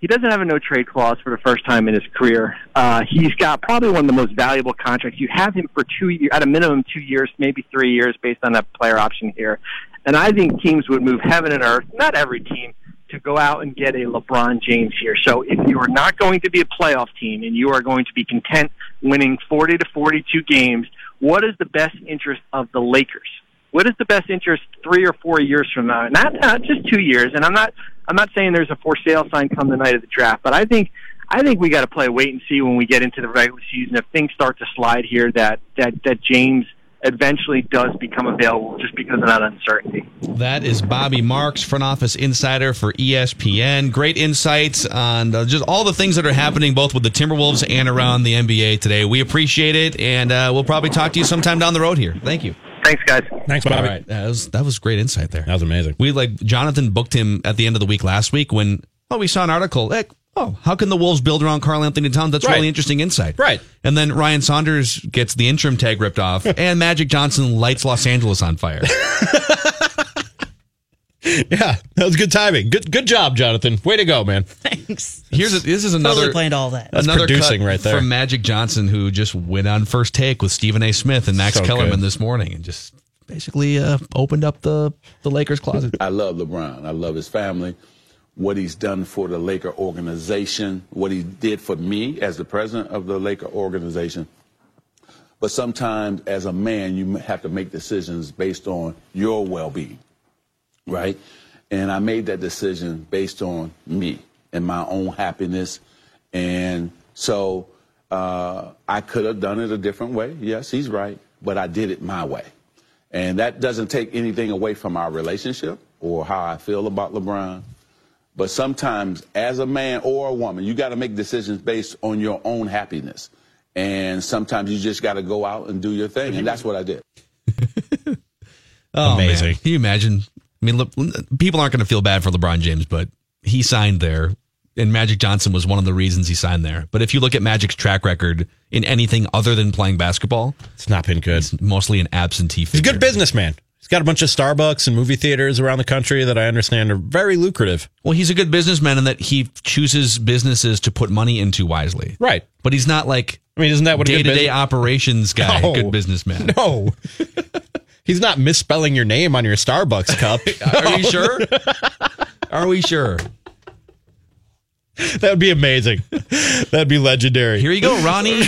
[SPEAKER 6] he doesn't have a no trade clause for the first time in his career. Uh, he's got probably one of the most valuable contracts. You have him for two years, at a minimum two years, maybe three years, based on that player option here. And I think teams would move heaven and earth, not every team, to go out and get a LeBron James here. So if you are not going to be a playoff team and you are going to be content winning 40 to 42 games, what is the best interest of the Lakers? What is the best interest three or four years from now? Not not just two years. And I'm not I'm not saying there's a for sale sign come the night of the draft, but I think I think we got to play wait and see when we get into the regular season. If things start to slide here, that that that James eventually does become available just because of that uncertainty.
[SPEAKER 3] That is Bobby Marks, front office insider for ESPN. Great insights on just all the things that are happening both with the Timberwolves and around the NBA today. We appreciate it, and uh, we'll probably talk to you sometime down the road here. Thank you.
[SPEAKER 6] Thanks, guys.
[SPEAKER 4] Thanks, Bobby.
[SPEAKER 3] All right, that was that was great insight there.
[SPEAKER 4] That was amazing.
[SPEAKER 3] We like Jonathan booked him at the end of the week last week when oh we saw an article like oh how can the Wolves build around Karl-Anthony Towns? That's
[SPEAKER 4] Right.
[SPEAKER 3] really interesting insight.
[SPEAKER 4] Right.
[SPEAKER 3] And then Ryan Saunders gets the interim tag ripped off, [LAUGHS] and Magic Johnson lights Los Angeles on fire. [LAUGHS] [LAUGHS]
[SPEAKER 4] Yeah, that was good timing. Good good job, Jonathan. Way to go, man.
[SPEAKER 5] Thanks.
[SPEAKER 3] Here's a, this is another
[SPEAKER 5] Totally planned all that.
[SPEAKER 4] That's
[SPEAKER 3] another
[SPEAKER 4] producing
[SPEAKER 3] cut
[SPEAKER 4] right there.
[SPEAKER 3] from Magic Johnson, who just went on first take with Stephen A. Smith and Max
[SPEAKER 4] So
[SPEAKER 3] Kellerman
[SPEAKER 4] good.
[SPEAKER 3] this morning, and just basically uh, opened up the the Lakers closet. [LAUGHS]
[SPEAKER 7] I love LeBron. I love his family, what he's done for the Laker organization, what he did for me as the president of the Laker organization. But sometimes, as a man, you have to make decisions based on your well being, right? And I made that decision based on me and my own happiness. And so uh, I could have done it a different way. Yes, he's right. But I did it my way. And that doesn't take anything away from our relationship or how I feel about LeBron. But sometimes, as a man or a woman, you got to make decisions based on your own happiness. And sometimes you just got to go out and do your thing. And that's what I did. [LAUGHS]
[SPEAKER 3] Oh,
[SPEAKER 4] Amazing.
[SPEAKER 3] man. Can you imagine? I mean, look, people aren't going to feel bad for LeBron James, but he signed there, and Magic Johnson was one of the reasons he signed there. But if you look at Magic's track record in anything other than playing basketball,
[SPEAKER 4] It's not been good.
[SPEAKER 3] he's mostly an absentee
[SPEAKER 4] He's a good businessman. He's got a bunch of Starbucks and movie theaters around the country that I understand are very lucrative.
[SPEAKER 3] Well, he's a good businessman in that he chooses businesses to put money into wisely.
[SPEAKER 4] Right.
[SPEAKER 3] But he's not like
[SPEAKER 4] I mean, isn't that what a
[SPEAKER 3] day to day operations guy, [LAUGHS]
[SPEAKER 4] No.
[SPEAKER 3] good businessman.
[SPEAKER 4] No. [LAUGHS] He's not misspelling your name on your Starbucks cup. [LAUGHS]
[SPEAKER 3] Are you sure? Are we sure?
[SPEAKER 4] That would be amazing. That'd be legendary.
[SPEAKER 3] Here you go, Ronnie. [LAUGHS]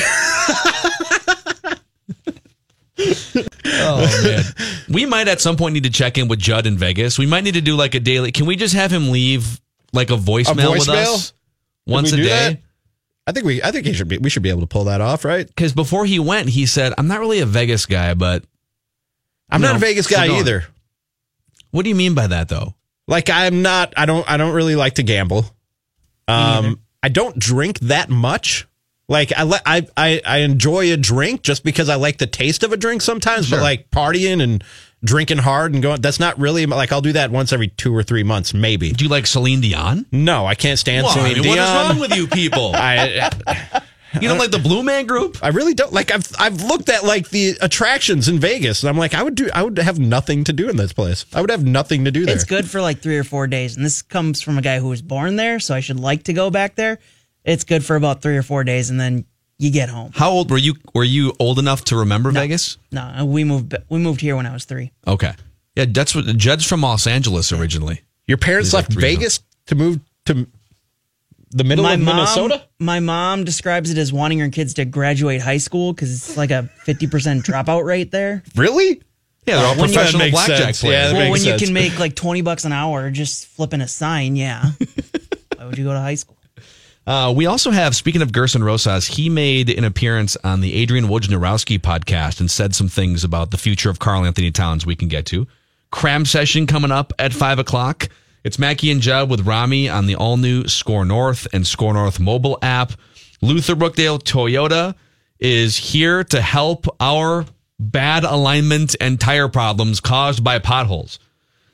[SPEAKER 3] oh man, we might at some point need to check in with Judd in Vegas. We might need to do like a daily. Can we just have him leave like a voicemail, with
[SPEAKER 4] voicemail?
[SPEAKER 3] us once a day?
[SPEAKER 4] that? I think we I think he should be we should be able to pull that off, right?
[SPEAKER 3] Because before he went, he said, "I'm not really a Vegas guy, but
[SPEAKER 4] I'm
[SPEAKER 3] you
[SPEAKER 4] not a Vegas guy
[SPEAKER 3] going."
[SPEAKER 4] either.
[SPEAKER 3] What do you mean by that, though?
[SPEAKER 4] Like I'm not I don't I don't really like to gamble. Um I don't drink that much. Like I, le- I I I enjoy a drink just because I like the taste of a drink sometimes, but like partying and drinking hard and going that's not really like I'll do that once every 2 or 3 months maybe.
[SPEAKER 3] Do you like Celine Dion?
[SPEAKER 4] No, I can't stand
[SPEAKER 3] Why?
[SPEAKER 4] Celine
[SPEAKER 3] What
[SPEAKER 4] Dion.
[SPEAKER 3] is wrong with you people? [LAUGHS]
[SPEAKER 4] I
[SPEAKER 3] you don't like the Blue Man Group?
[SPEAKER 4] I really don't like. I've I've looked at like the attractions in Vegas, and I'm like, I would do. I would have nothing to do in this place. I would have nothing to do there.
[SPEAKER 5] It's good for like three or four days. And this comes from a guy who was born there, so I should like to go back there. It's good for about three or four days, and then you get home.
[SPEAKER 3] How old were you? Were you old enough to remember Vegas?
[SPEAKER 5] No, uh, we moved. We moved here when I was three.
[SPEAKER 3] Okay. Yeah, that's what Jed's from Los Angeles originally.
[SPEAKER 4] Your parents
[SPEAKER 3] He's
[SPEAKER 4] left
[SPEAKER 3] three now.
[SPEAKER 4] Vegas to move to the middle
[SPEAKER 5] my
[SPEAKER 4] of
[SPEAKER 5] mom,
[SPEAKER 4] Minnesota.
[SPEAKER 5] My mom describes it as wanting her kids to graduate high school because it's like a fifty percent dropout rate there.
[SPEAKER 4] Really?
[SPEAKER 3] Yeah, they're all
[SPEAKER 5] When
[SPEAKER 3] professional blackjack
[SPEAKER 4] sense.
[SPEAKER 3] players.
[SPEAKER 4] Yeah,
[SPEAKER 5] well, when
[SPEAKER 4] sense.
[SPEAKER 5] you can make like twenty bucks an hour just flipping a sign, yeah. [LAUGHS] Why would you go to high school?
[SPEAKER 3] Uh, we also have, speaking of Gerson Rosas, he made an appearance on the Adrian Wojnarowski podcast and said some things about the future of Karl-Anthony Towns we can get to. Cram session coming up at 5 o'clock. It's Mackey and Judd with Rami on the all new Skor North and Skor North mobile app. Luther Brookdale Toyota is here to help our bad alignment and tire problems caused by potholes.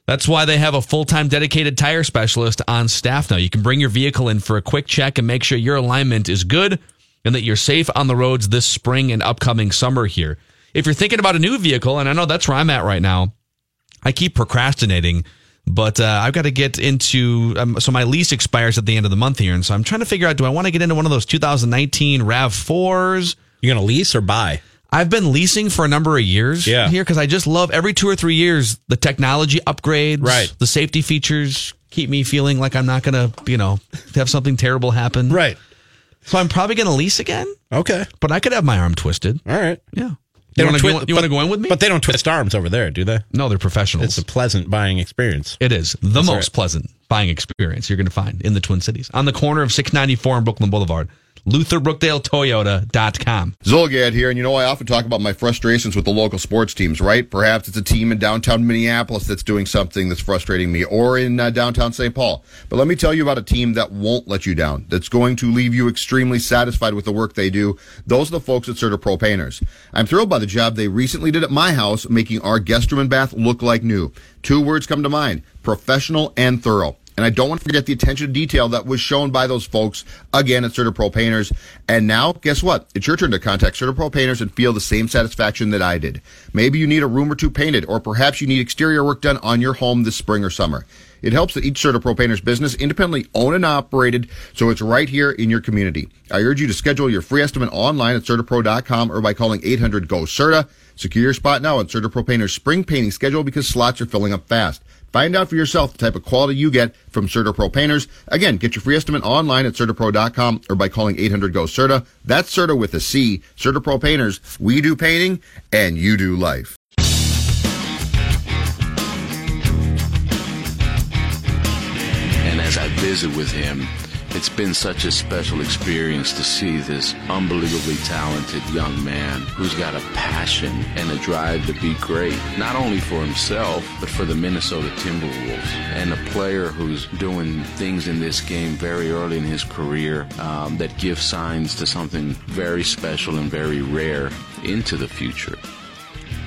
[SPEAKER 3] That's why they have a full time dedicated tire specialist on staff now. You can bring your vehicle in for a quick check and make sure your alignment is good and that you're safe on the roads this spring and upcoming summer here. If you're thinking about a new vehicle, and I know that's where I'm at right now, I keep procrastinating, but uh, I've got to get into. Um, so my lease expires at the end of the month here, and so I'm trying to figure out: do I want to get into one of those 2019 Rav fours?
[SPEAKER 4] You're gonna lease or buy?
[SPEAKER 3] I've been leasing for a number of years
[SPEAKER 4] Yeah.
[SPEAKER 3] here because I just love every two or three years the technology upgrades,
[SPEAKER 4] Right.
[SPEAKER 3] The safety features keep me feeling like I'm not gonna, you know, have something terrible happen,
[SPEAKER 4] Right.
[SPEAKER 3] So I'm probably gonna lease again,
[SPEAKER 4] Okay.
[SPEAKER 3] but I could have my arm twisted.
[SPEAKER 4] All right.
[SPEAKER 3] Yeah.
[SPEAKER 4] They
[SPEAKER 3] You
[SPEAKER 4] don't
[SPEAKER 3] want
[SPEAKER 4] twi-
[SPEAKER 3] you want to go in with me?
[SPEAKER 4] But they don't twist arms over there, do they?
[SPEAKER 3] no, they're professionals.
[SPEAKER 4] It's a pleasant buying experience.
[SPEAKER 3] It is the
[SPEAKER 4] That's
[SPEAKER 3] most
[SPEAKER 4] right.
[SPEAKER 3] pleasant buying experience you're going to find in the Twin Cities on the corner of 694 and Brooklyn Boulevard. LutherBrookdaleToyota.com.
[SPEAKER 8] Zulgad here, and you know I often talk about my frustrations with the local sports teams, right? Perhaps it's a team in downtown Minneapolis that's doing something that's frustrating me, or in uh, downtown St. Paul. But let me tell you about a team that won't let you down, that's going to leave you extremely satisfied with the work they do. Those are the folks at CertaPro Painters. I'm thrilled by the job they recently did at my house, making our guest room and bath look like new. Two words come to mind, professional and thorough. And I don't want to forget the attention to detail that was shown by those folks again at CertaPro Painters. And now, guess what? It's your turn to contact CertaPro Painters and feel the same satisfaction that I did. Maybe you need a room or two painted, or perhaps you need exterior work done on your home this spring or summer. It helps that each CertaPro Painters business independently owned and operated, so it's right here in your community. I urge you to schedule your free estimate online at CertaPro.com or by calling 800 GO CERTA. Secure your spot now at CertaPro Painters spring painting schedule because slots are filling up fast. Find out for yourself the type of quality you get from CertaPro Painters. Again, get your free estimate online at CertaPro.com or by calling 800 GO CERTA. That's Certa with a C. CertaPro Painters. We do painting and you do life.
[SPEAKER 9] And as I visit with him, it's been such a special experience to see this unbelievably talented young man who's got a passion and a drive to be great, not only for himself, but for the Minnesota Timberwolves. And a player who's doing things in this game very early in his career um, that give signs to something very special and very rare into the future.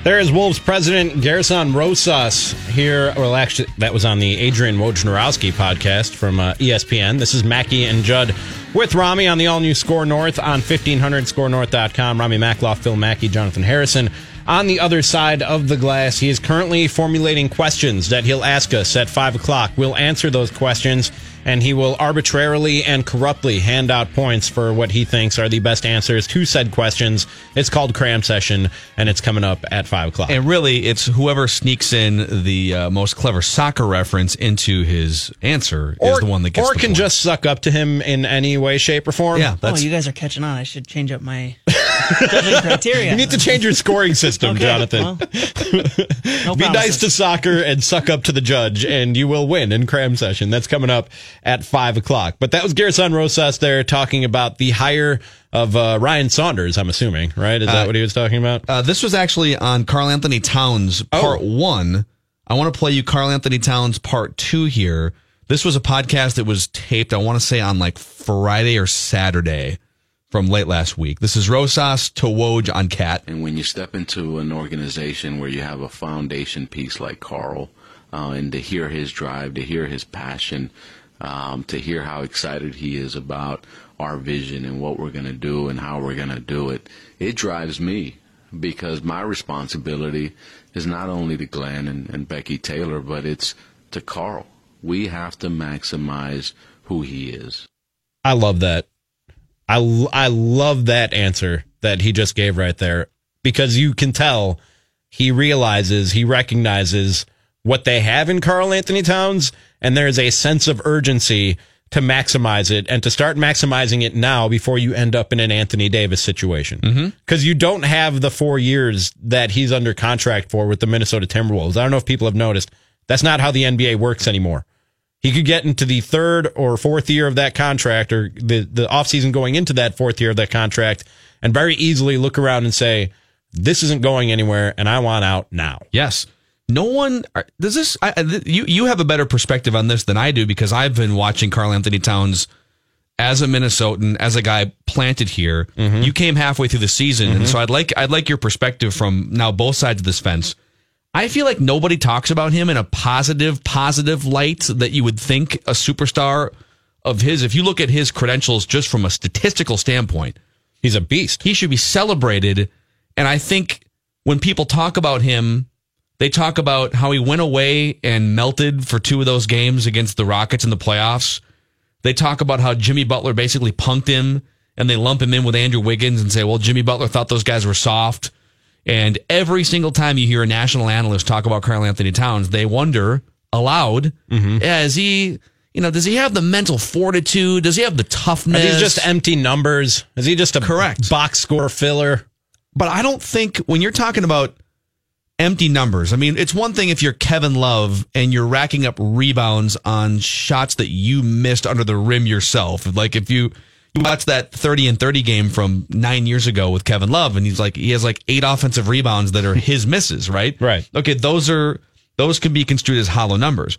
[SPEAKER 4] There is Wolves president Gerson Rosas here. Well, actually, that was on the Adrian Wojnarowski podcast from uh, ESPN. This is Mackey and Judd with Rami on the all new Skor North on 1500skornorth.com. Rami Mackloff, Phil Mackey, Jonathan Harrison. On the other side of the glass, he is currently formulating questions that he'll ask us at 5 o'clock. We'll answer those questions, and he will arbitrarily and corruptly hand out points for what he thinks are the best answers to said questions. It's called Cram Session, and it's coming up at 5 o'clock.
[SPEAKER 3] And really, it's whoever sneaks in the uh, most clever soccer reference into his answer is the one that gets
[SPEAKER 4] or
[SPEAKER 3] the
[SPEAKER 4] can
[SPEAKER 3] point.
[SPEAKER 4] just suck up to him in any way, shape, or form.
[SPEAKER 3] Yeah, that's...
[SPEAKER 5] Oh, you guys are catching on. I should change up my [LAUGHS] judging criteria.
[SPEAKER 4] You need to change your scoring system,
[SPEAKER 5] Okay,
[SPEAKER 4] Jonathan.
[SPEAKER 5] well, [LAUGHS] no
[SPEAKER 4] Be nice to soccer and suck up to the judge, and you will win in cram session. That's coming up at five o'clock. But that was Gerson Rosas there talking about the hire of uh, Ryan Saunders. I'm assuming, right? Is that
[SPEAKER 3] Uh,
[SPEAKER 4] what he was talking about?
[SPEAKER 3] Uh, this was actually on Karl-Anthony Towns part one. I want to play you Carl Anthony Towns part two here. This was a podcast that was taped, I want to say on like Friday or Saturday from late last week. This is Rosas to Woj on KAT.
[SPEAKER 9] And when you step into an organization where you have a foundation piece like Karl, uh, and to hear his drive, to hear his passion, um, to hear how excited he is about our vision and what we're going to do and how we're going to do it, it drives me because my responsibility is not only to Glenn and, and Becky Taylor, but it's to Karl. We have to maximize who he is.
[SPEAKER 4] I love that. I, I love that answer that he just gave right there because you can tell he realizes, he recognizes what they have in Karl-Anthony Towns, and there's a sense of urgency to maximize it and to start maximizing it now before you end up in an Anthony Davis situation. Mm-hmm. Because you don't have the four years that he's under contract for with the Minnesota Timberwolves. I don't know if people have noticed. That's not how the NBA works anymore. He could get into the third or fourth year of that contract or the, the offseason going into that fourth year of that contract and very easily look around and say, this isn't going anywhere and I want out now.
[SPEAKER 3] Yes. No one does this. I, you you have a better perspective on this than I do because I've been watching Karl-Anthony Towns as a Minnesotan, as a guy planted here. Mm-hmm. You came halfway through the season, and mm-hmm. so I'd like I'd like your perspective from now both sides of this fence. I feel like nobody talks about him in a positive, positive light that you would think a superstar of his. If you look at his credentials just from a statistical standpoint,
[SPEAKER 4] he's a beast.
[SPEAKER 3] He should be celebrated. And I think when people talk about him, they talk about how he went away and melted for two of those games against the Rockets in the playoffs. They talk about how Jimmy Butler basically punked him and they lump him in with Andrew Wiggins and say, well, Jimmy Butler thought those guys were soft. And every single time you hear a national analyst talk about Karl-Anthony Towns, they wonder aloud, mm-hmm. yeah, is he, you know, does he have the mental fortitude? Does he have the
[SPEAKER 4] Are
[SPEAKER 3] toughness?
[SPEAKER 4] these just empty numbers? Is he just a
[SPEAKER 3] Correct.
[SPEAKER 4] box score filler?
[SPEAKER 3] But I don't think when you're talking about empty numbers, I mean, it's one thing if you're Kevin Love and you're racking up rebounds on shots that you missed under the rim yourself. Like if you you watch that 30 and 30 game from nine years ago with Kevin Love, and he's like he has like eight offensive rebounds that are his misses, right?
[SPEAKER 4] Right.
[SPEAKER 3] Okay, those are those can be construed as hollow numbers.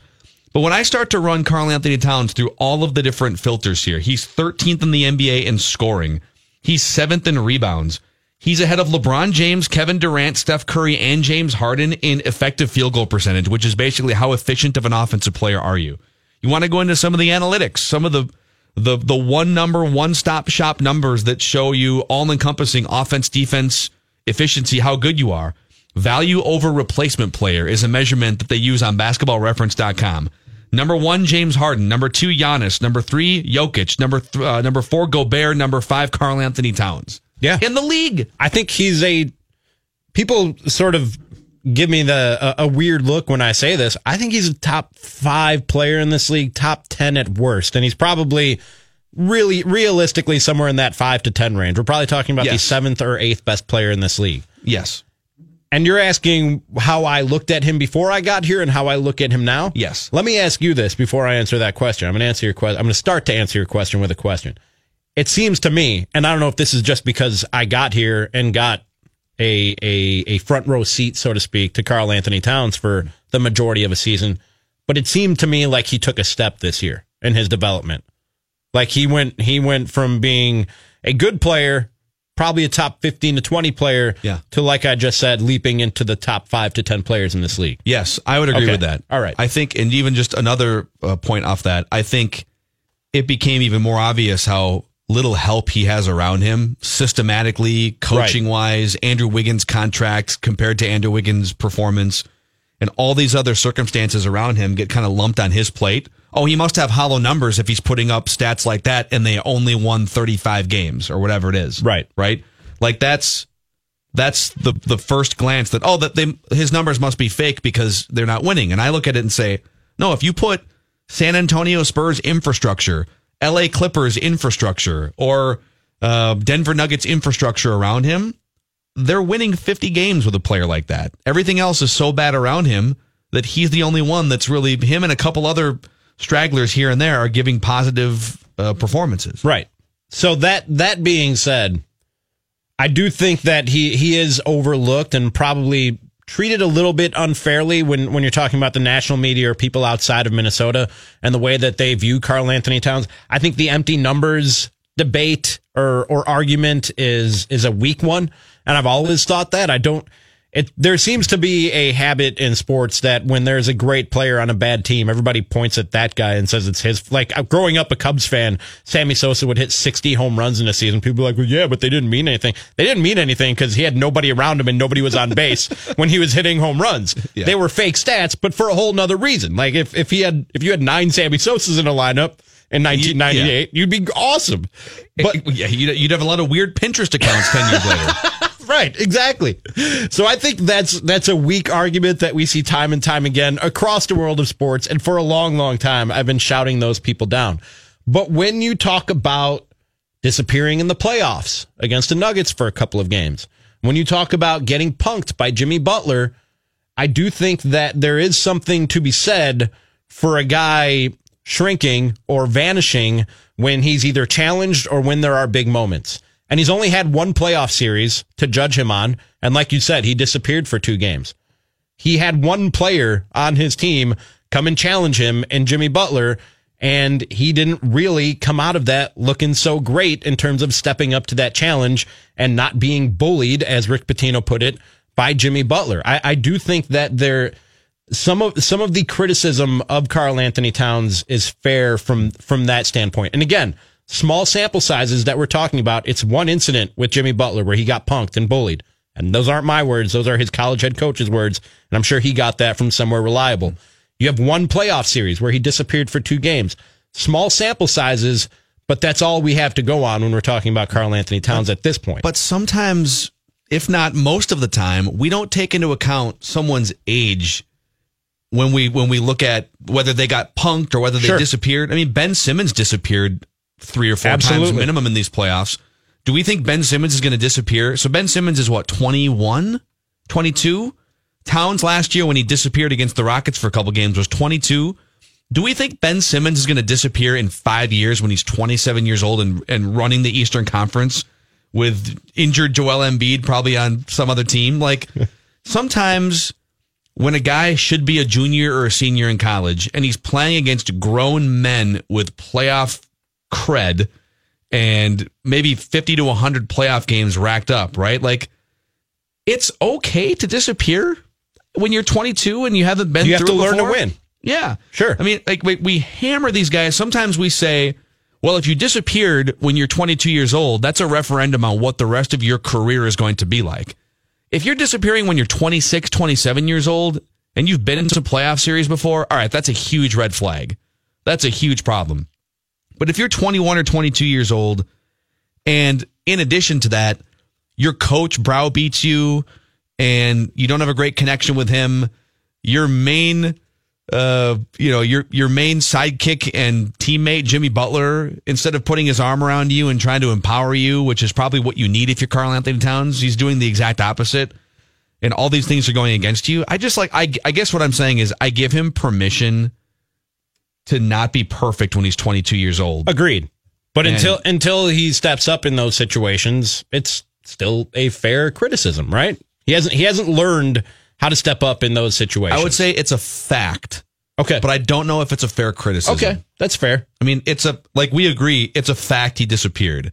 [SPEAKER 3] But when I start to run Karl-Anthony Towns through all of the different filters here, he's 13th in the NBA in scoring. He's seventh in rebounds. He's ahead of LeBron James, Kevin Durant, Steph Curry, and James Harden in effective field goal percentage, which is basically how efficient of an offensive player are you. You want to go into some of the analytics, some of the the the one number, one stop shop numbers that show you all encompassing offense, defense, efficiency, how good you are. Value over replacement player is a measurement that they use on basketballreference.com. Number one, James Harden. Number two, Giannis. Number three, Jokic. Number th- uh, number four, Gobert. Number five, Karl-Anthony Towns.
[SPEAKER 4] Yeah.
[SPEAKER 3] In the league.
[SPEAKER 4] I think he's a. People sort of give me the a, a weird look when I say this. I think he's a top five player in this league, top ten at worst, and he's probably really realistically somewhere in that five to ten range. We're probably talking about the seventh or eighth best player in this league.
[SPEAKER 3] Yes.
[SPEAKER 4] And you're asking how I looked at him before I got here and how I look at him now?
[SPEAKER 3] Yes.
[SPEAKER 4] Let me ask you this before I answer that question. I'm going to answer your question. I'm going to start to answer your question with a question. It seems to me, and I don't know if this is just because I got here and got a a a front row seat, so to speak, to Karl-Anthony Towns for the majority of a season, but it seemed to me like he took a step this year in his development. Like he went he went from being a good player, probably a top 15 to 20 player,
[SPEAKER 3] Yeah.
[SPEAKER 4] to like I just said, leaping into the top 5 to 10 players in this league.
[SPEAKER 3] Yes, I would agree
[SPEAKER 4] Okay.
[SPEAKER 3] with that.
[SPEAKER 4] All right.
[SPEAKER 3] I think, and even just another uh, point off that, I think it became even more obvious how little help he has around him systematically, coaching wise, Andrew Wiggins' contract compared to Andrew Wiggins' performance, and all these other circumstances around him get kind of lumped on his plate. Oh, he must have hollow numbers if he's putting up stats like that and they only won 35 games or whatever it is.
[SPEAKER 4] Right.
[SPEAKER 3] Right? Like that's that's the the first glance that oh that they his numbers must be fake because they're not winning. And I look at it and say, no, if you put San Antonio Spurs infrastructure, LA Clippers infrastructure, or uh, Denver Nuggets infrastructure around him, they're winning 50 games with a player like that. Everything else is so bad around him that he's the only one that's really him and a couple other stragglers here and there are giving positive uh, performances.
[SPEAKER 4] Right. So that that being said, I do think that he he is overlooked and probably treated a little bit unfairly when when you're talking about the national media or people outside of Minnesota and the way that they view Karl-Anthony Towns. I think the empty numbers debate or or argument is is a weak one, and I've always thought that. I don't it there seems to be a habit in sports that when there's a great player on a bad team, everybody points at that guy and says it's his. Like uh, growing up a Cubs fan, Sammy Sosa would hit 60 home runs in a season. People like, well, yeah, but they didn't mean anything. They didn't mean anything because he had nobody around him and nobody was on [LAUGHS] base when he was hitting home runs.
[SPEAKER 3] Yeah.
[SPEAKER 4] They were fake stats, but for a whole nother reason. Like if if he had if you had nine Sammy Sosas in a lineup. In 1998, you'd be awesome. But
[SPEAKER 3] yeah, you'd, you'd have a lot of weird Pinterest accounts 10 years later. [LAUGHS]
[SPEAKER 4] right, exactly. So I think that's that's a weak argument that we see time and time again across the world of sports. And for a long, long time, I've been shouting those people down. But when you talk about disappearing in the playoffs against the Nuggets for a couple of games, when you talk about getting punked by Jimmy Butler, I do think that there is something to be said for a guy shrinking or vanishing when he's either challenged or when there are big moments. And he's only had one playoff series to judge him on. And like you said, he disappeared for two games. He had one player on his team come and challenge him and Jimmy Butler. And he didn't really come out of that looking so great in terms of stepping up to that challenge and not being bullied, as Rick Pitino put it, by Jimmy Butler. I, I do think that there, some of some of the criticism of Karl-Anthony Towns is fair from from that standpoint. And again, small sample sizes that we're talking about. It's one incident with Jimmy Butler where he got punked and bullied. And those aren't my words, those are his college head coach's words, and I'm sure he got that from somewhere reliable. You have one playoff series where he disappeared for two games. Small sample sizes, but that's all we have to go on when we're talking about Karl-Anthony Towns at this point.
[SPEAKER 3] But sometimes, if not most of the time, we don't take into account someone's age when we when we look at whether they got punked or whether they
[SPEAKER 4] Sure.
[SPEAKER 3] disappeared. I mean, Ben Simmons disappeared three or four times minimum in these playoffs. Do we think Ben Simmons is going to disappear? So Ben Simmons is what 21, 22? Towns last year when he disappeared against the Rockets for a couple games was 22. Do we think Ben Simmons is going to disappear in five years when he's 27 years old and, and running the Eastern Conference with injured Joel Embiid probably on some other team? Like [LAUGHS] sometimes when a guy should be a junior or a senior in college and he's playing against grown men with playoff cred and maybe 50 to 100 playoff games racked up, right? Like it's okay to disappear when you're 22 and you haven't been
[SPEAKER 4] You have to learn to win.
[SPEAKER 3] Yeah.
[SPEAKER 4] Sure.
[SPEAKER 3] I mean, like we, we hammer these guys. Sometimes we say, well, if you disappeared when you're 22 years old, that's a referendum on what the rest of your career is going to be like. If you're disappearing when you're 26, 27 years old and you've been into playoff series before, all right, that's a huge red flag. That's a huge problem. But if you're 21 or 22 years old and in addition to that, your coach browbeats you and you don't have a great connection with him, your main uh, you know, your your main sidekick and teammate Jimmy Butler, instead of putting his arm around you and trying to empower you, which is probably what you need if you're Karl-Anthony Towns, he's doing the exact opposite. And all these things are going against you. I just like I I guess what I'm saying is I give him permission to not be perfect when he's 22 years old.
[SPEAKER 4] Agreed. But
[SPEAKER 3] And-
[SPEAKER 4] until until he steps up in those situations, it's still a fair criticism, right? He hasn't he hasn't learned how to step up in those situations.
[SPEAKER 3] I would say it's a fact.
[SPEAKER 4] Okay.
[SPEAKER 3] But I don't know if it's a fair criticism.
[SPEAKER 4] Okay, that's fair.
[SPEAKER 3] I mean, it's a like we agree, it's a fact he disappeared.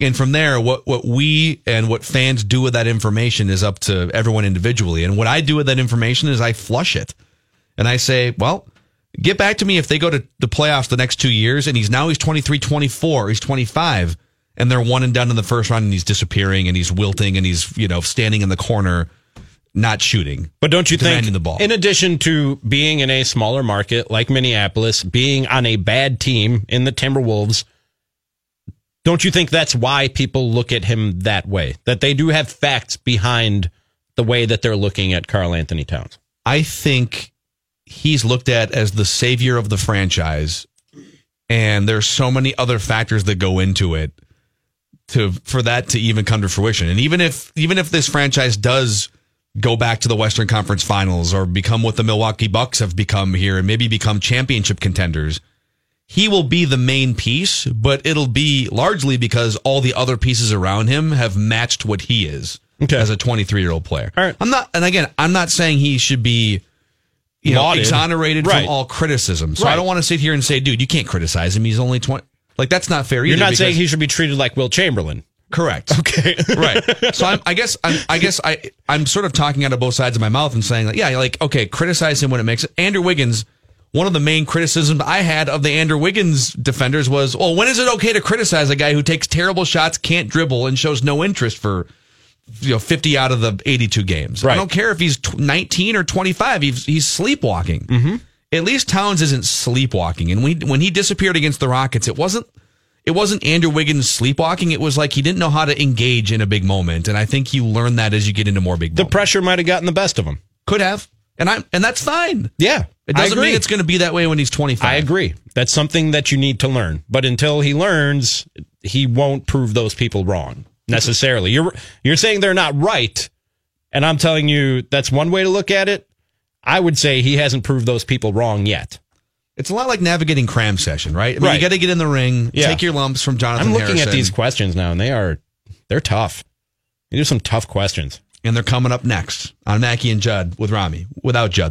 [SPEAKER 3] And from there, what what we and what fans do with that information is up to everyone individually. And what I do with that information is I flush it. And I say, well, Get back to me if they go to the playoffs the next two years and he's now he's 23, 24, he's 25, and they're one and done in the first round and he's disappearing and he's wilting and he's, you know, standing in the corner, not shooting.
[SPEAKER 4] But don't you think,
[SPEAKER 3] the ball.
[SPEAKER 4] in addition to being in a smaller market like Minneapolis, being on a bad team in the Timberwolves, don't you think that's why people look at him that way? That they do have facts behind the way that they're looking at Karl-Anthony Towns.
[SPEAKER 3] I think he's looked at as the savior of the franchise, and there's so many other factors that go into it to for that to even come to fruition. And even if even if this franchise does go back to the Western Conference Finals or become what the Milwaukee Bucks have become here and maybe become championship contenders, he will be the main piece, but it'll be largely because all the other pieces around him have matched what he is as a 23 year old player. I'm not, and again, I'm not saying he should be, you know,
[SPEAKER 4] Lauded.
[SPEAKER 3] exonerated
[SPEAKER 4] Right.
[SPEAKER 3] from all criticism. So I
[SPEAKER 4] Right.
[SPEAKER 3] don't want to sit here and say, dude, you can't criticize him. He's only 20. Like that's not fair.
[SPEAKER 4] You're
[SPEAKER 3] either
[SPEAKER 4] not saying
[SPEAKER 3] because-
[SPEAKER 4] he should be treated like Wilt Chamberlain.
[SPEAKER 3] Correct.
[SPEAKER 4] Okay. [LAUGHS]
[SPEAKER 3] right. So I'm, I guess I'm, I guess I I'm sort of talking out of both sides of my mouth and saying like, yeah, like okay, criticize him when it makes it. Andrew Wiggins. One of the main criticisms I had of the Andrew Wiggins defenders was, well, when is it okay to criticize a guy who takes terrible shots, can't dribble, and shows no interest for you know 50 out of the 82 games? I don't care if he's 19 or 25. He's he's sleepwalking. Mm-hmm. At least Towns isn't sleepwalking. And we, when he disappeared against the Rockets, it wasn't it wasn't Andrew Wiggins sleepwalking. It was like he didn't know how to engage in a big moment. And I think you learn that as you get into more big
[SPEAKER 4] The pressure might have gotten the best of him.
[SPEAKER 3] Could have. And I'm and that's fine.
[SPEAKER 4] Yeah.
[SPEAKER 3] It doesn't mean it's going to be that way when he's 25.
[SPEAKER 4] I agree. That's something that you need to learn. But until he learns, he won't prove those people wrong necessarily. You're you're saying they're not right, and I'm telling you that's one way to look at it. I would say he hasn't proved those people wrong yet.
[SPEAKER 3] It's a lot like navigating cram session, right? I mean,
[SPEAKER 4] Right.
[SPEAKER 3] you got to get in the ring,
[SPEAKER 4] Yeah.
[SPEAKER 3] take your lumps from Jonathan
[SPEAKER 4] I'm looking
[SPEAKER 3] Harrison,
[SPEAKER 4] at these questions now, and they are they're tough. These are some tough questions.
[SPEAKER 3] and they're coming up next on Mackey and Judd with Rami. Without Judd, though.